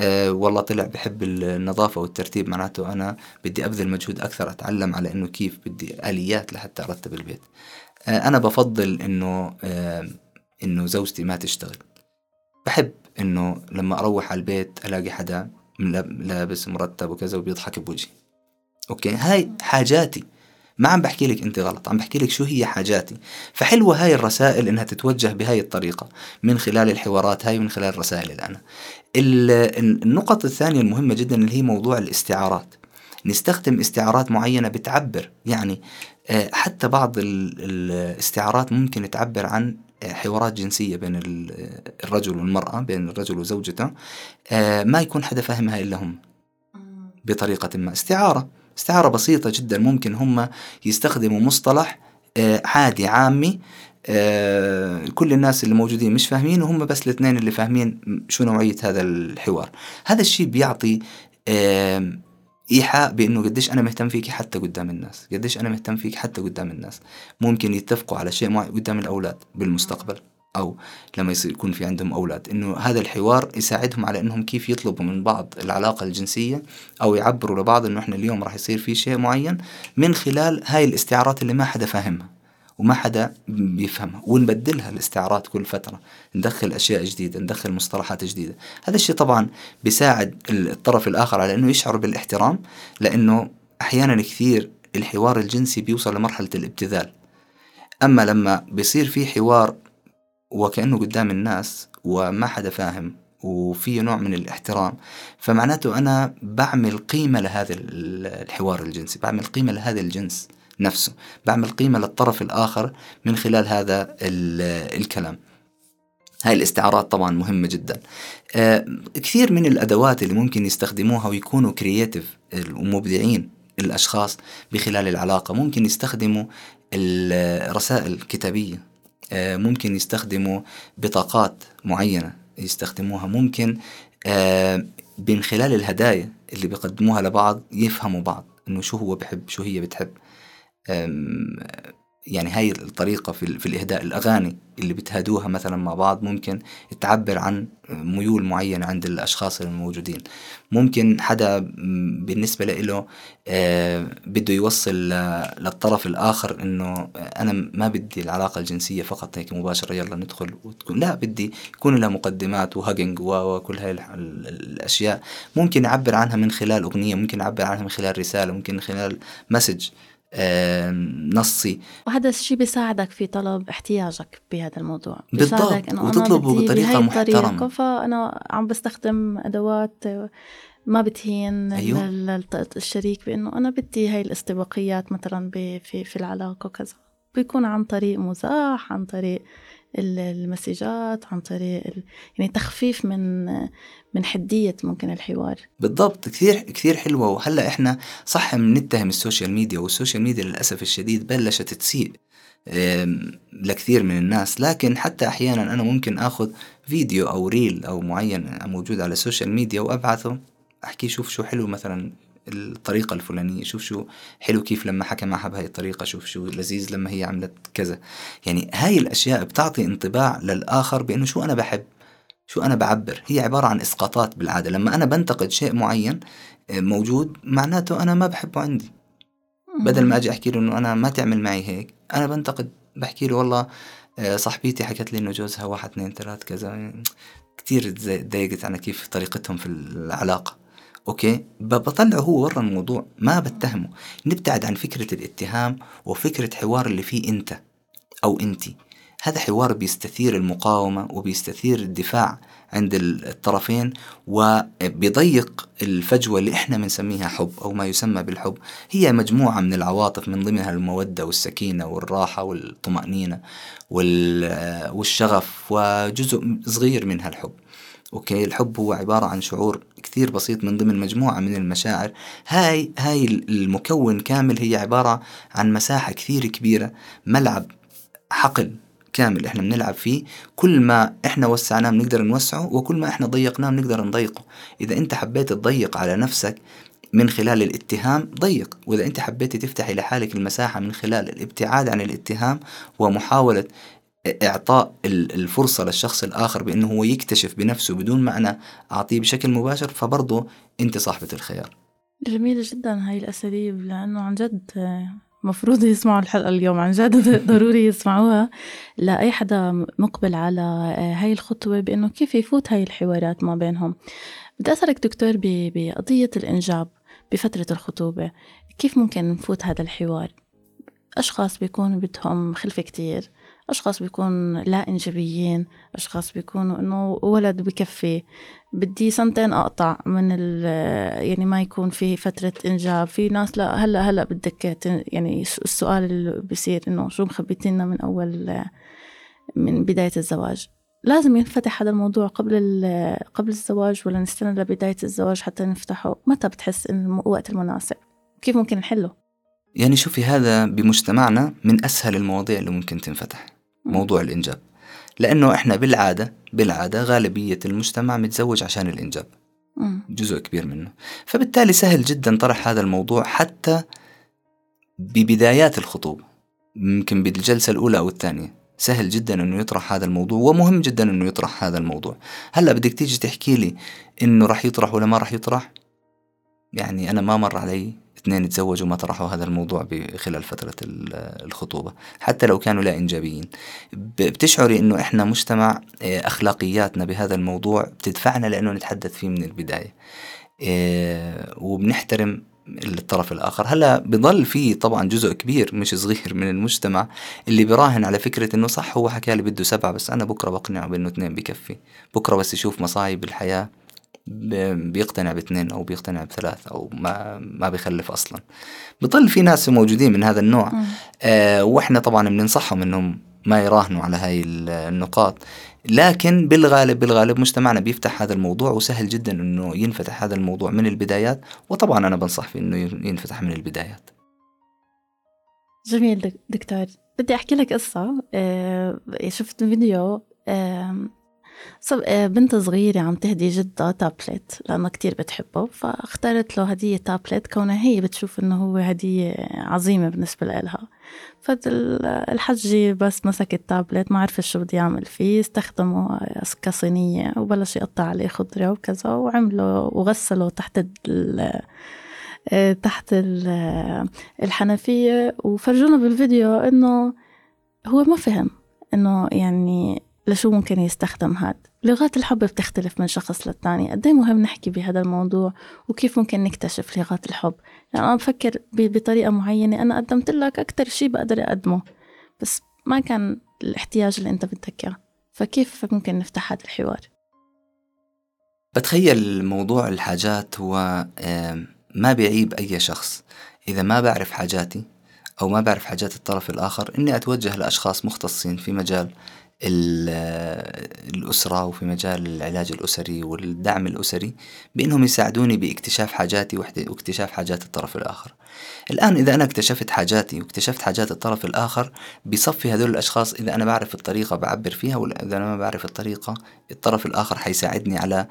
أه والله طلع بحب النظافة والترتيب معناته أنا بدي أبذل مجهود أكثر أتعلم على إنه كيف بدي آليات لحتى أرتب البيت. أه أنا بفضل إنه أه إنه زوجتي ما تشتغل. بحب إنه لما أروح على البيت ألاقي حدا لابس مرتب وكذا وبيضحك بوجهي. أوكي؟ هاي حاجاتي. ما عم بحكي لك انت غلط عم بحكي لك شو هي حاجاتي. فحلوة هاي الرسائل إنها تتوجه بهاي الطريقة من خلال الحوارات هاي من خلال رسائل الأنا النقط الثانية المهمة جدا اللي هي موضوع الاستعارات. نستخدم استعارات معينة بتعبر يعني آه، حتى بعض الاستعارات ممكن تعبر عن آه، حوارات جنسية بين الرجل والمرأة بين الرجل وزوجته. آه، ما يكون حدا فاهمها إلا هم. بطريقة ما. استعارة. استعارة بسيطة جدا. ممكن هم يستخدموا مصطلح عادي عامي. آه، كل الناس اللي موجودين مش فاهمين وهم بس الاثنين اللي فاهمين شو نوعية هذا الحوار. هذا الشيء بيعطي إيحاء بأنه قديش أنا مهتم فيك حتى قدام الناس. قديش أنا مهتم فيك حتى قدام الناس. ممكن يتفقوا على شيء قدام الأولاد بالمستقبل. أو لما يصير يكون في عندهم أولاد. إنه هذا الحوار يساعدهم على إنهم كيف يطلبوا من بعض العلاقة الجنسية أو يعبروا لبعض إنه إحنا اليوم راح يصير في شيء معين من خلال هاي الاستعارات اللي ما حدا فاهمها وما حدا بيفهمها. ونبدلها الاستعارات كل فترة. ندخل أشياء جديدة ندخل مصطلحات جديدة. هذا الشيء طبعا بيساعد الطرف الآخر على أنه يشعر بالاحترام لأنه أحيانا كثير الحوار الجنسي بيوصل لمرحلة الابتذال. أما لما بيصير في حوار وكأنه قدام الناس وما حدا فاهم وفي نوع من الاحترام. فمعناته أنا بعمل قيمة لهذا الحوار الجنسي بعمل قيمة لهذا الجنس نفسه بعمل قيمة للطرف الآخر من خلال هذا الكلام. هاي الاستعارات طبعا مهمة جدا. آه كثير من الأدوات اللي ممكن يستخدموها ويكونوا كرياتيف ومبدعين الأشخاص بخلال العلاقة ممكن يستخدموا الرسائل الكتابية. ممكن يستخدموا بطاقات معينة يستخدموها. ممكن آه من خلال الهدايا اللي بيقدموها لبعض يفهموا بعض إنه شو هو بحب شو هي بتحب. يعني هاي الطريقة في, في الإهداء الأغاني اللي بتهادوها مثلا مع بعض ممكن تعبر عن ميول معينة عند الأشخاص الموجودين. ممكن حدا بالنسبة له آه بده يوصل للطرف الآخر إنه أنا ما بدي العلاقة الجنسية فقط هيك مباشرة يلا ندخل وتكون لا بدي يكون لها مقدمات وهاجنج وكل هاي الأشياء. ممكن يعبر عنها من خلال أغنية ممكن يعبر عنها من خلال رسالة ممكن من خلال مسج نصي. وهذا الشيء بيساعدك في طلب احتياجك بهذا الموضوع. بالضبط. إنه وتطلبه بطريقة محترمة. فأنا عم بستخدم أدوات ما بتهين أيوه. الشريك بأنه أنا بدي هاي الاستباقيات مثلا في في العلاقة وكذا. بيكون عن طريق مزاح عن طريق المسجات عن طريق يعني تخفيف من من حدية ممكن الحوار. بالضبط كثير كثير حلوة. وهلأ إحنا صح بنتهم ال social media وال social media للأسف الشديد بلشت تسيء لكثير من الناس. لكن حتى أحيانا أنا ممكن أخذ فيديو أو reel أو معين موجود على ال social media وأبعثه أحكي شوف شو حلو مثلا الطريقة الفلانية شوف شو حلو كيف لما حكى معها بهاي الطريقة شوف شو لذيذ لما هي عملت كذا. يعني هاي الأشياء بتعطي انطباع للآخر بأنه شو أنا بحب. شو أنا بعبر؟ هي عبارة عن إسقاطات بالعادة. لما أنا بنتقد شيء معين آه، موجود معناته أنا ما بحبه عندي. بدل ما أجي أحكي له إنه أنا ما تعمل معي هيك أنا بنتقد. بحكي له والله آه، صاحبتي حكت لي إنه جوزها واحد اثنين ثلاث كذا. كتير تضايقت أنا كيف طريقتهم في العلاقة. أوكي؟ بطلعه هو ورا الموضوع. ما بتهمه. نبتعد عن فكرة الاتهام وفكرة حوار اللي فيه أنت أو أنتي. هذا حوار بيستثير المقاومة وبيستثير الدفاع عند الطرفين وبيضيق الفجوة اللي إحنا بنسميها حب أو ما يسمى بالحب. هي مجموعة من العواطف من ضمنها المودة والسكينة والراحة والطمأنينة والشغف وجزء صغير منها الحب. أوكي؟ الحب هو عبارة عن شعور كثير بسيط من ضمن مجموعة من المشاعر. هاي هاي المكون كامل هي عبارة عن مساحة كثير كبيرة ملعب حقل كامل إحنا بنلعب فيه كل ما إحنا وسعناه بنقدر نوسعه وكل ما إحنا ضيقناه بنقدر نضيقه. إذا أنت حبيت تضيق على نفسك من خلال الاتهام ضيق. وإذا أنت حبيت تفتحي لحالك المساحة من خلال الابتعاد عن الاتهام ومحاولة إعطاء الفرصة للشخص الآخر بأنه هو يكتشف بنفسه بدون ما أنا أعطيه بشكل مباشر فبرضه أنت صاحبة الخيار. جميلة جدا هاي الأساليب لأنه عن جد مفروض يسمعوا الحلقة اليوم. عن جد [laughs] ضروري يسمعوها. لأي حدا مقبل على هاي الخطوة بأنه كيف يفوت هاي الحوارات ما بينهم. بدي أسألك دكتور بقضية الإنجاب بفترة الخطوبة كيف ممكن نفوت هذا الحوار؟ أشخاص بيكونوا بدهم خلفة كتير. أشخاص بيكون لا إنجابيين أشخاص بيكونوا إنه ولد بكفي. بدي سنتين أقطع من يعني ما يكون في فترة إنجاب. في ناس لا هلأ هلأ بدك يعني السؤال اللي بيصير إنه شو مخبيتينا من أول من بداية الزواج؟ لازم ينفتح هذا الموضوع قبل قبل الزواج ولا نستنى لبداية الزواج حتى نفتحه؟ متى بتحس إنه الوقت المناسب؟ كيف ممكن نحله؟ يعني شوفي هذا بمجتمعنا من أسهل المواضيع اللي ممكن تنفتح. موضوع الإنجاب. لأنه إحنا بالعادة بالعادة غالبية المجتمع متزوج عشان الإنجاب. جزء كبير منه. فبالتالي سهل جدا طرح هذا الموضوع حتى ببدايات الخطوبة يمكن بالجلسة الأولى أو الثانية. سهل جدا إنه يطرح هذا الموضوع ومهم جدا إنه يطرح هذا الموضوع. هلأ بدك تيجي تحكي لي إنه راح يطرح ولا ما راح يطرح؟ يعني أنا ما مر علي اثنين تزوجوا ما طرحوا هذا الموضوع خلال فترة الخطوبة حتى لو كانوا لا إنجابيين. بتشعري أنه إحنا مجتمع آه، أخلاقياتنا بهذا الموضوع بتدفعنا لأنه نتحدث فيه من البداية. آه، وبنحترم الطرف الآخر. هلأ بضل في طبعا جزء كبير مش صغير من المجتمع اللي براهن على فكرة إنه صح هو حكى لي بده سبعة بس أنا بكرة بقنعه بإنه اثنين بكفي. بكرة بس يشوف مصايب الحياة. بيقتنع باثنين أو بيقتنع بثلاث أو ما ما بيخلف أصلا. بضل في ناس موجودين من هذا النوع. آه وإحنا طبعا بننصحهم إنهم ما يراهنوا على هاي النقاط. لكن بالغالب بالغالب مجتمعنا بيفتح هذا الموضوع وسهل جدا إنه ينفتح هذا الموضوع من البدايات. وطبعا أنا بنصح في إنه ينفتح من البدايات. جميل دكتور. بدي أحكي لك قصة. آه شفت فيديو صب... آه، بنت صغيرة عم تهدي جدها تابلت لأنها كتير بتحبه فاختارت له هدية تابلت كونها هي بتشوف إنه هو هدية عظيمة بالنسبة لها فالحجي بس مسك التابلت ما عرف شو بده يعمل فيه استخدمه كصينية وبلش يقطع عليه خضرة وكذا وعمله وغسله تحت ال آه، تحت الحنفية. وفرجونا بالفيديو إنه هو ما فهم إنه يعني لشو ممكن يستخدم هاد؟ لغات الحب بتختلف من شخص للتاني. قد إيه مهم نحكي بهذا الموضوع؟ وكيف ممكن نكتشف لغات الحب؟ يعني أنا بفكر بطريقة معينة. أنا قدمت لك أكتر شي بقدر أقدمه بس ما كان الاحتياج اللي أنت بدك إياه فكيف ممكن نفتح هذا الحوار؟ بتخيل موضوع الحاجات هو ما بيعيب أي شخص. إذا ما بعرف حاجاتي أو ما بعرف حاجات الطرف الآخر إني أتوجه لأشخاص مختصين في مجال الأسرة وفي مجال العلاج الأسري والدعم الأسري بأنهم يساعدوني باكتشاف حاجاتي واكتشاف حاجات الطرف الآخر. الآن إذا أنا اكتشفت حاجاتي واكتشفت حاجات الطرف الآخر بصفي هذول الأشخاص إذا أنا بعرف الطريقة بعبر فيها ولا إذا أنا ما بعرف الطريقة الطرف الآخر حيساعدني على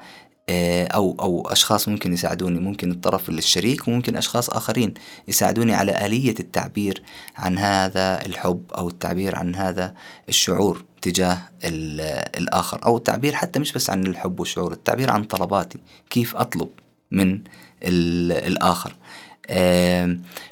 أو أو أشخاص ممكن يساعدوني. ممكن الطرف الشريك وممكن أشخاص آخرين يساعدوني على آلية التعبير عن هذا الحب أو التعبير عن هذا الشعور تجاه الآخر. أو التعبير حتى مش بس عن الحب والشعور التعبير عن طلباتي كيف أطلب من الآخر.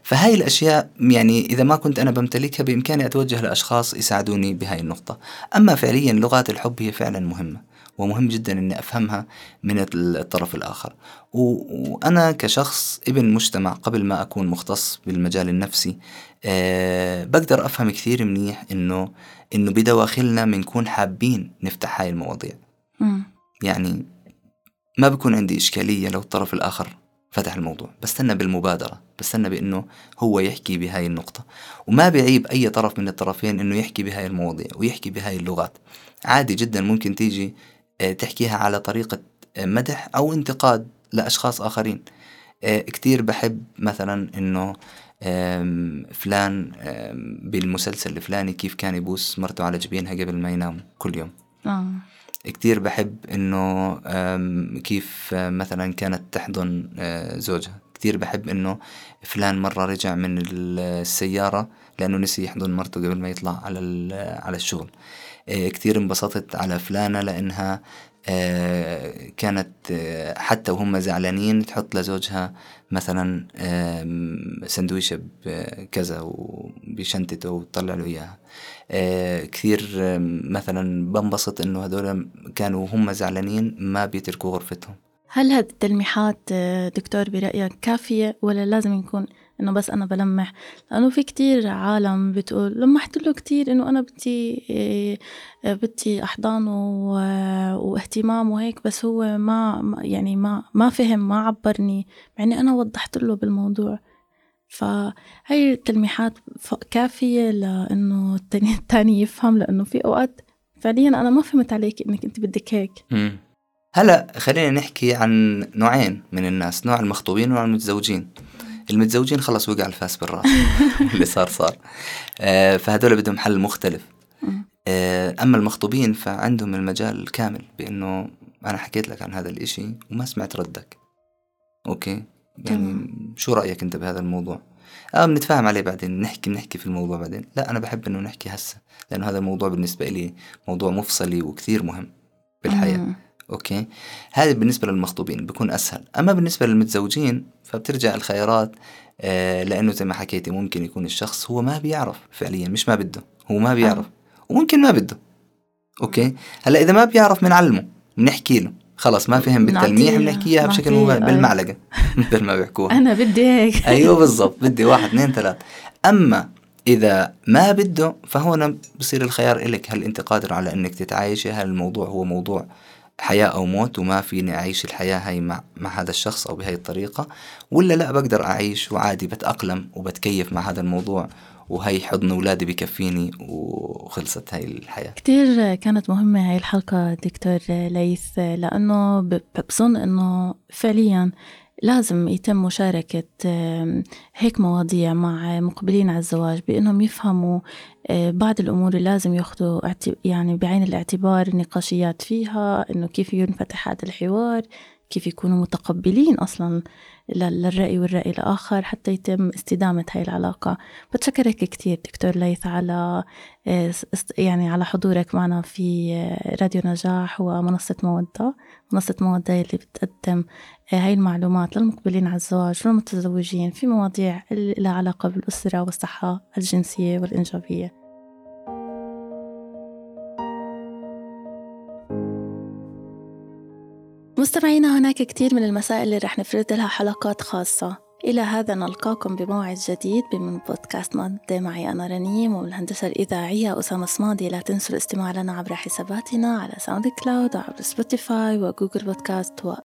فهاي الأشياء يعني إذا ما كنت أنا بمتلكها بإمكاني أتوجه لأشخاص يساعدوني بهاي النقطة. أما فعليا لغات الحب هي فعلا مهمة. ومهم جدا إني أفهمها من الطرف الآخر. وأنا كشخص ابن مجتمع قبل ما أكون مختص بالمجال النفسي أه بقدر أفهم كثير منيح إنه إنه بدواخلنا بنكون حابين نفتح هاي المواضيع. م. يعني ما بكون عندي إشكالية لو الطرف الآخر فتح الموضوع. بستنى بالمبادرة بستنى بأنه هو يحكي بهاي النقطة. وما بيعيب أي طرف من الطرفين أنه يحكي بهاي المواضيع ويحكي بهاي اللغات. عادي جدا ممكن تيجي تحكيها على طريقة آه، مدح أو انتقاد لأشخاص آخرين. آه، كتير بحب مثلا إنه فلان بالمسلسل الفلاني كيف كان يبوس مرته على جبينها قبل ما ينام كل يوم. آه. كتير بحب إنه كيف مثلا كانت تحضن زوجها. كتير بحب إنه فلان مرة رجع من السيارة لأنه نسي يحضن مرته قبل ما يطلع على على الشغل. آه، كتير انبسطت على فلانة لأنها آه، كانت آه، حتى وهم زعلانين تحط لزوجها مثلا سندويشة بكذا وبشنتته وتطلع له إياها. كثير مثلا بنبسط إنه هدول كانوا هم زعلانين ما بيتركوا غرفتهم. هل هذه التلميحات دكتور برأيك كافية ولا لازم يكون إنه بس أنا بلمح. لأنه في كتير عالم بتقول لمحت له كتير إنه أنا بدي إيه، بدي احضان واهتمام وهيك بس هو ما يعني ما ما فهم ما عبرني. مع إني أنا وضحت له بالموضوع. فهي التلميحات كافية لأنه التاني, [laughs] التاني يفهم لأنه في أوقات فعليا أنا ما فهمت عليك إنك أنت بدك هيك. هلأ خلينا نحكي عن نوعين من الناس نوع المخطوبين ونوع المتزوجين. المتزوجين خلص وقع الفاس بالراس. [laughs] اللي صار صار. آه فهدول بدهم حل مختلف. آه أما المخطوبين فعندهم المجال كامل بأنه أنا حكيت لك عن هذا الإشي وما سمعت ردك. okay؟ يعني شو رأيك أنت بهذا الموضوع؟ آه بنتفاهم عليه بعدين نحكي نحكي في الموضوع بعدين. لا أنا بحب إنه نحكي هسه لأنه هذا الموضوع بالنسبة لي موضوع مفصلي وكثير مهم بالحياة. مم. okay؟ هذا بالنسبة للمخطوبين بيكون أسهل. أما بالنسبة للمتزوجين فبترجع الخيارات آه لأنه زي ما حكيتي ممكن يكون الشخص هو ما بيعرف فعليا مش ما بده. هو ما بيعرف. آه. وممكن ما بده. أوكي؟ هلأ إذا ما بيعرف بنعلمه بنحكي له. خلص ما فهم بالتلميح بنحكي اياها بشكل مباشر بالمعلقة [laughs] مثل ما بيحكوها. أنا بدي هيك. [laughs] أيوه بالضبط. بدي واحد اثنين ثلاث. أما إذا ما بده فهنا بصير الخيار إلك. هل أنت قادر على أنك تتعايشي؟ هل الموضوع هو موضوع حياة أو موت وما فيني أعيش الحياة هاي مع, مع هذا الشخص أو بهاي الطريقة ولا لا بقدر أعيش وعادي بتأقلم وبتكيف مع هذا الموضوع وهي حضن أولادي بكفيني وخلصت هاي الحياة. كتير كانت مهمة هاي الحلقة دكتور ليث لأنه بظن أنه فعليا لازم يتم مشاركة هيك مواضيع مع مقبلين على الزواج بأنهم يفهموا آه، بعض الأمور اللي لازم ياخذوا يعني بعين الاعتبار نقاشيات فيها إنه كيف ينفتح هذا الحوار كيف يكونوا متقبلين أصلا للرأي والرأي الآخر حتى يتم استدامة هاي العلاقة. بتشكرك كتير دكتور ليث على آه، يعني على حضورك معنا في آه، راديو نجاح ومنصة مودة. منصة مودة اللي بتقدم آه، هاي المعلومات للمقبلين على الزواج والمتزوجين في مواضيع لها علاقة بالأسرة والصحة الجنسية والإنجابية. مستمعينا هناك كثير من المسائل اللي رح نفرد لها حلقات خاصة. إلى هذا نلقاكم بموعد جديد من بودكاست مادة معي أنا رنيم والهندسة الإذاعية أسامة صمادي. لا تنسوا الاستماع لنا عبر حساباتنا على SoundCloud وعبر Spotify و Google Podcasts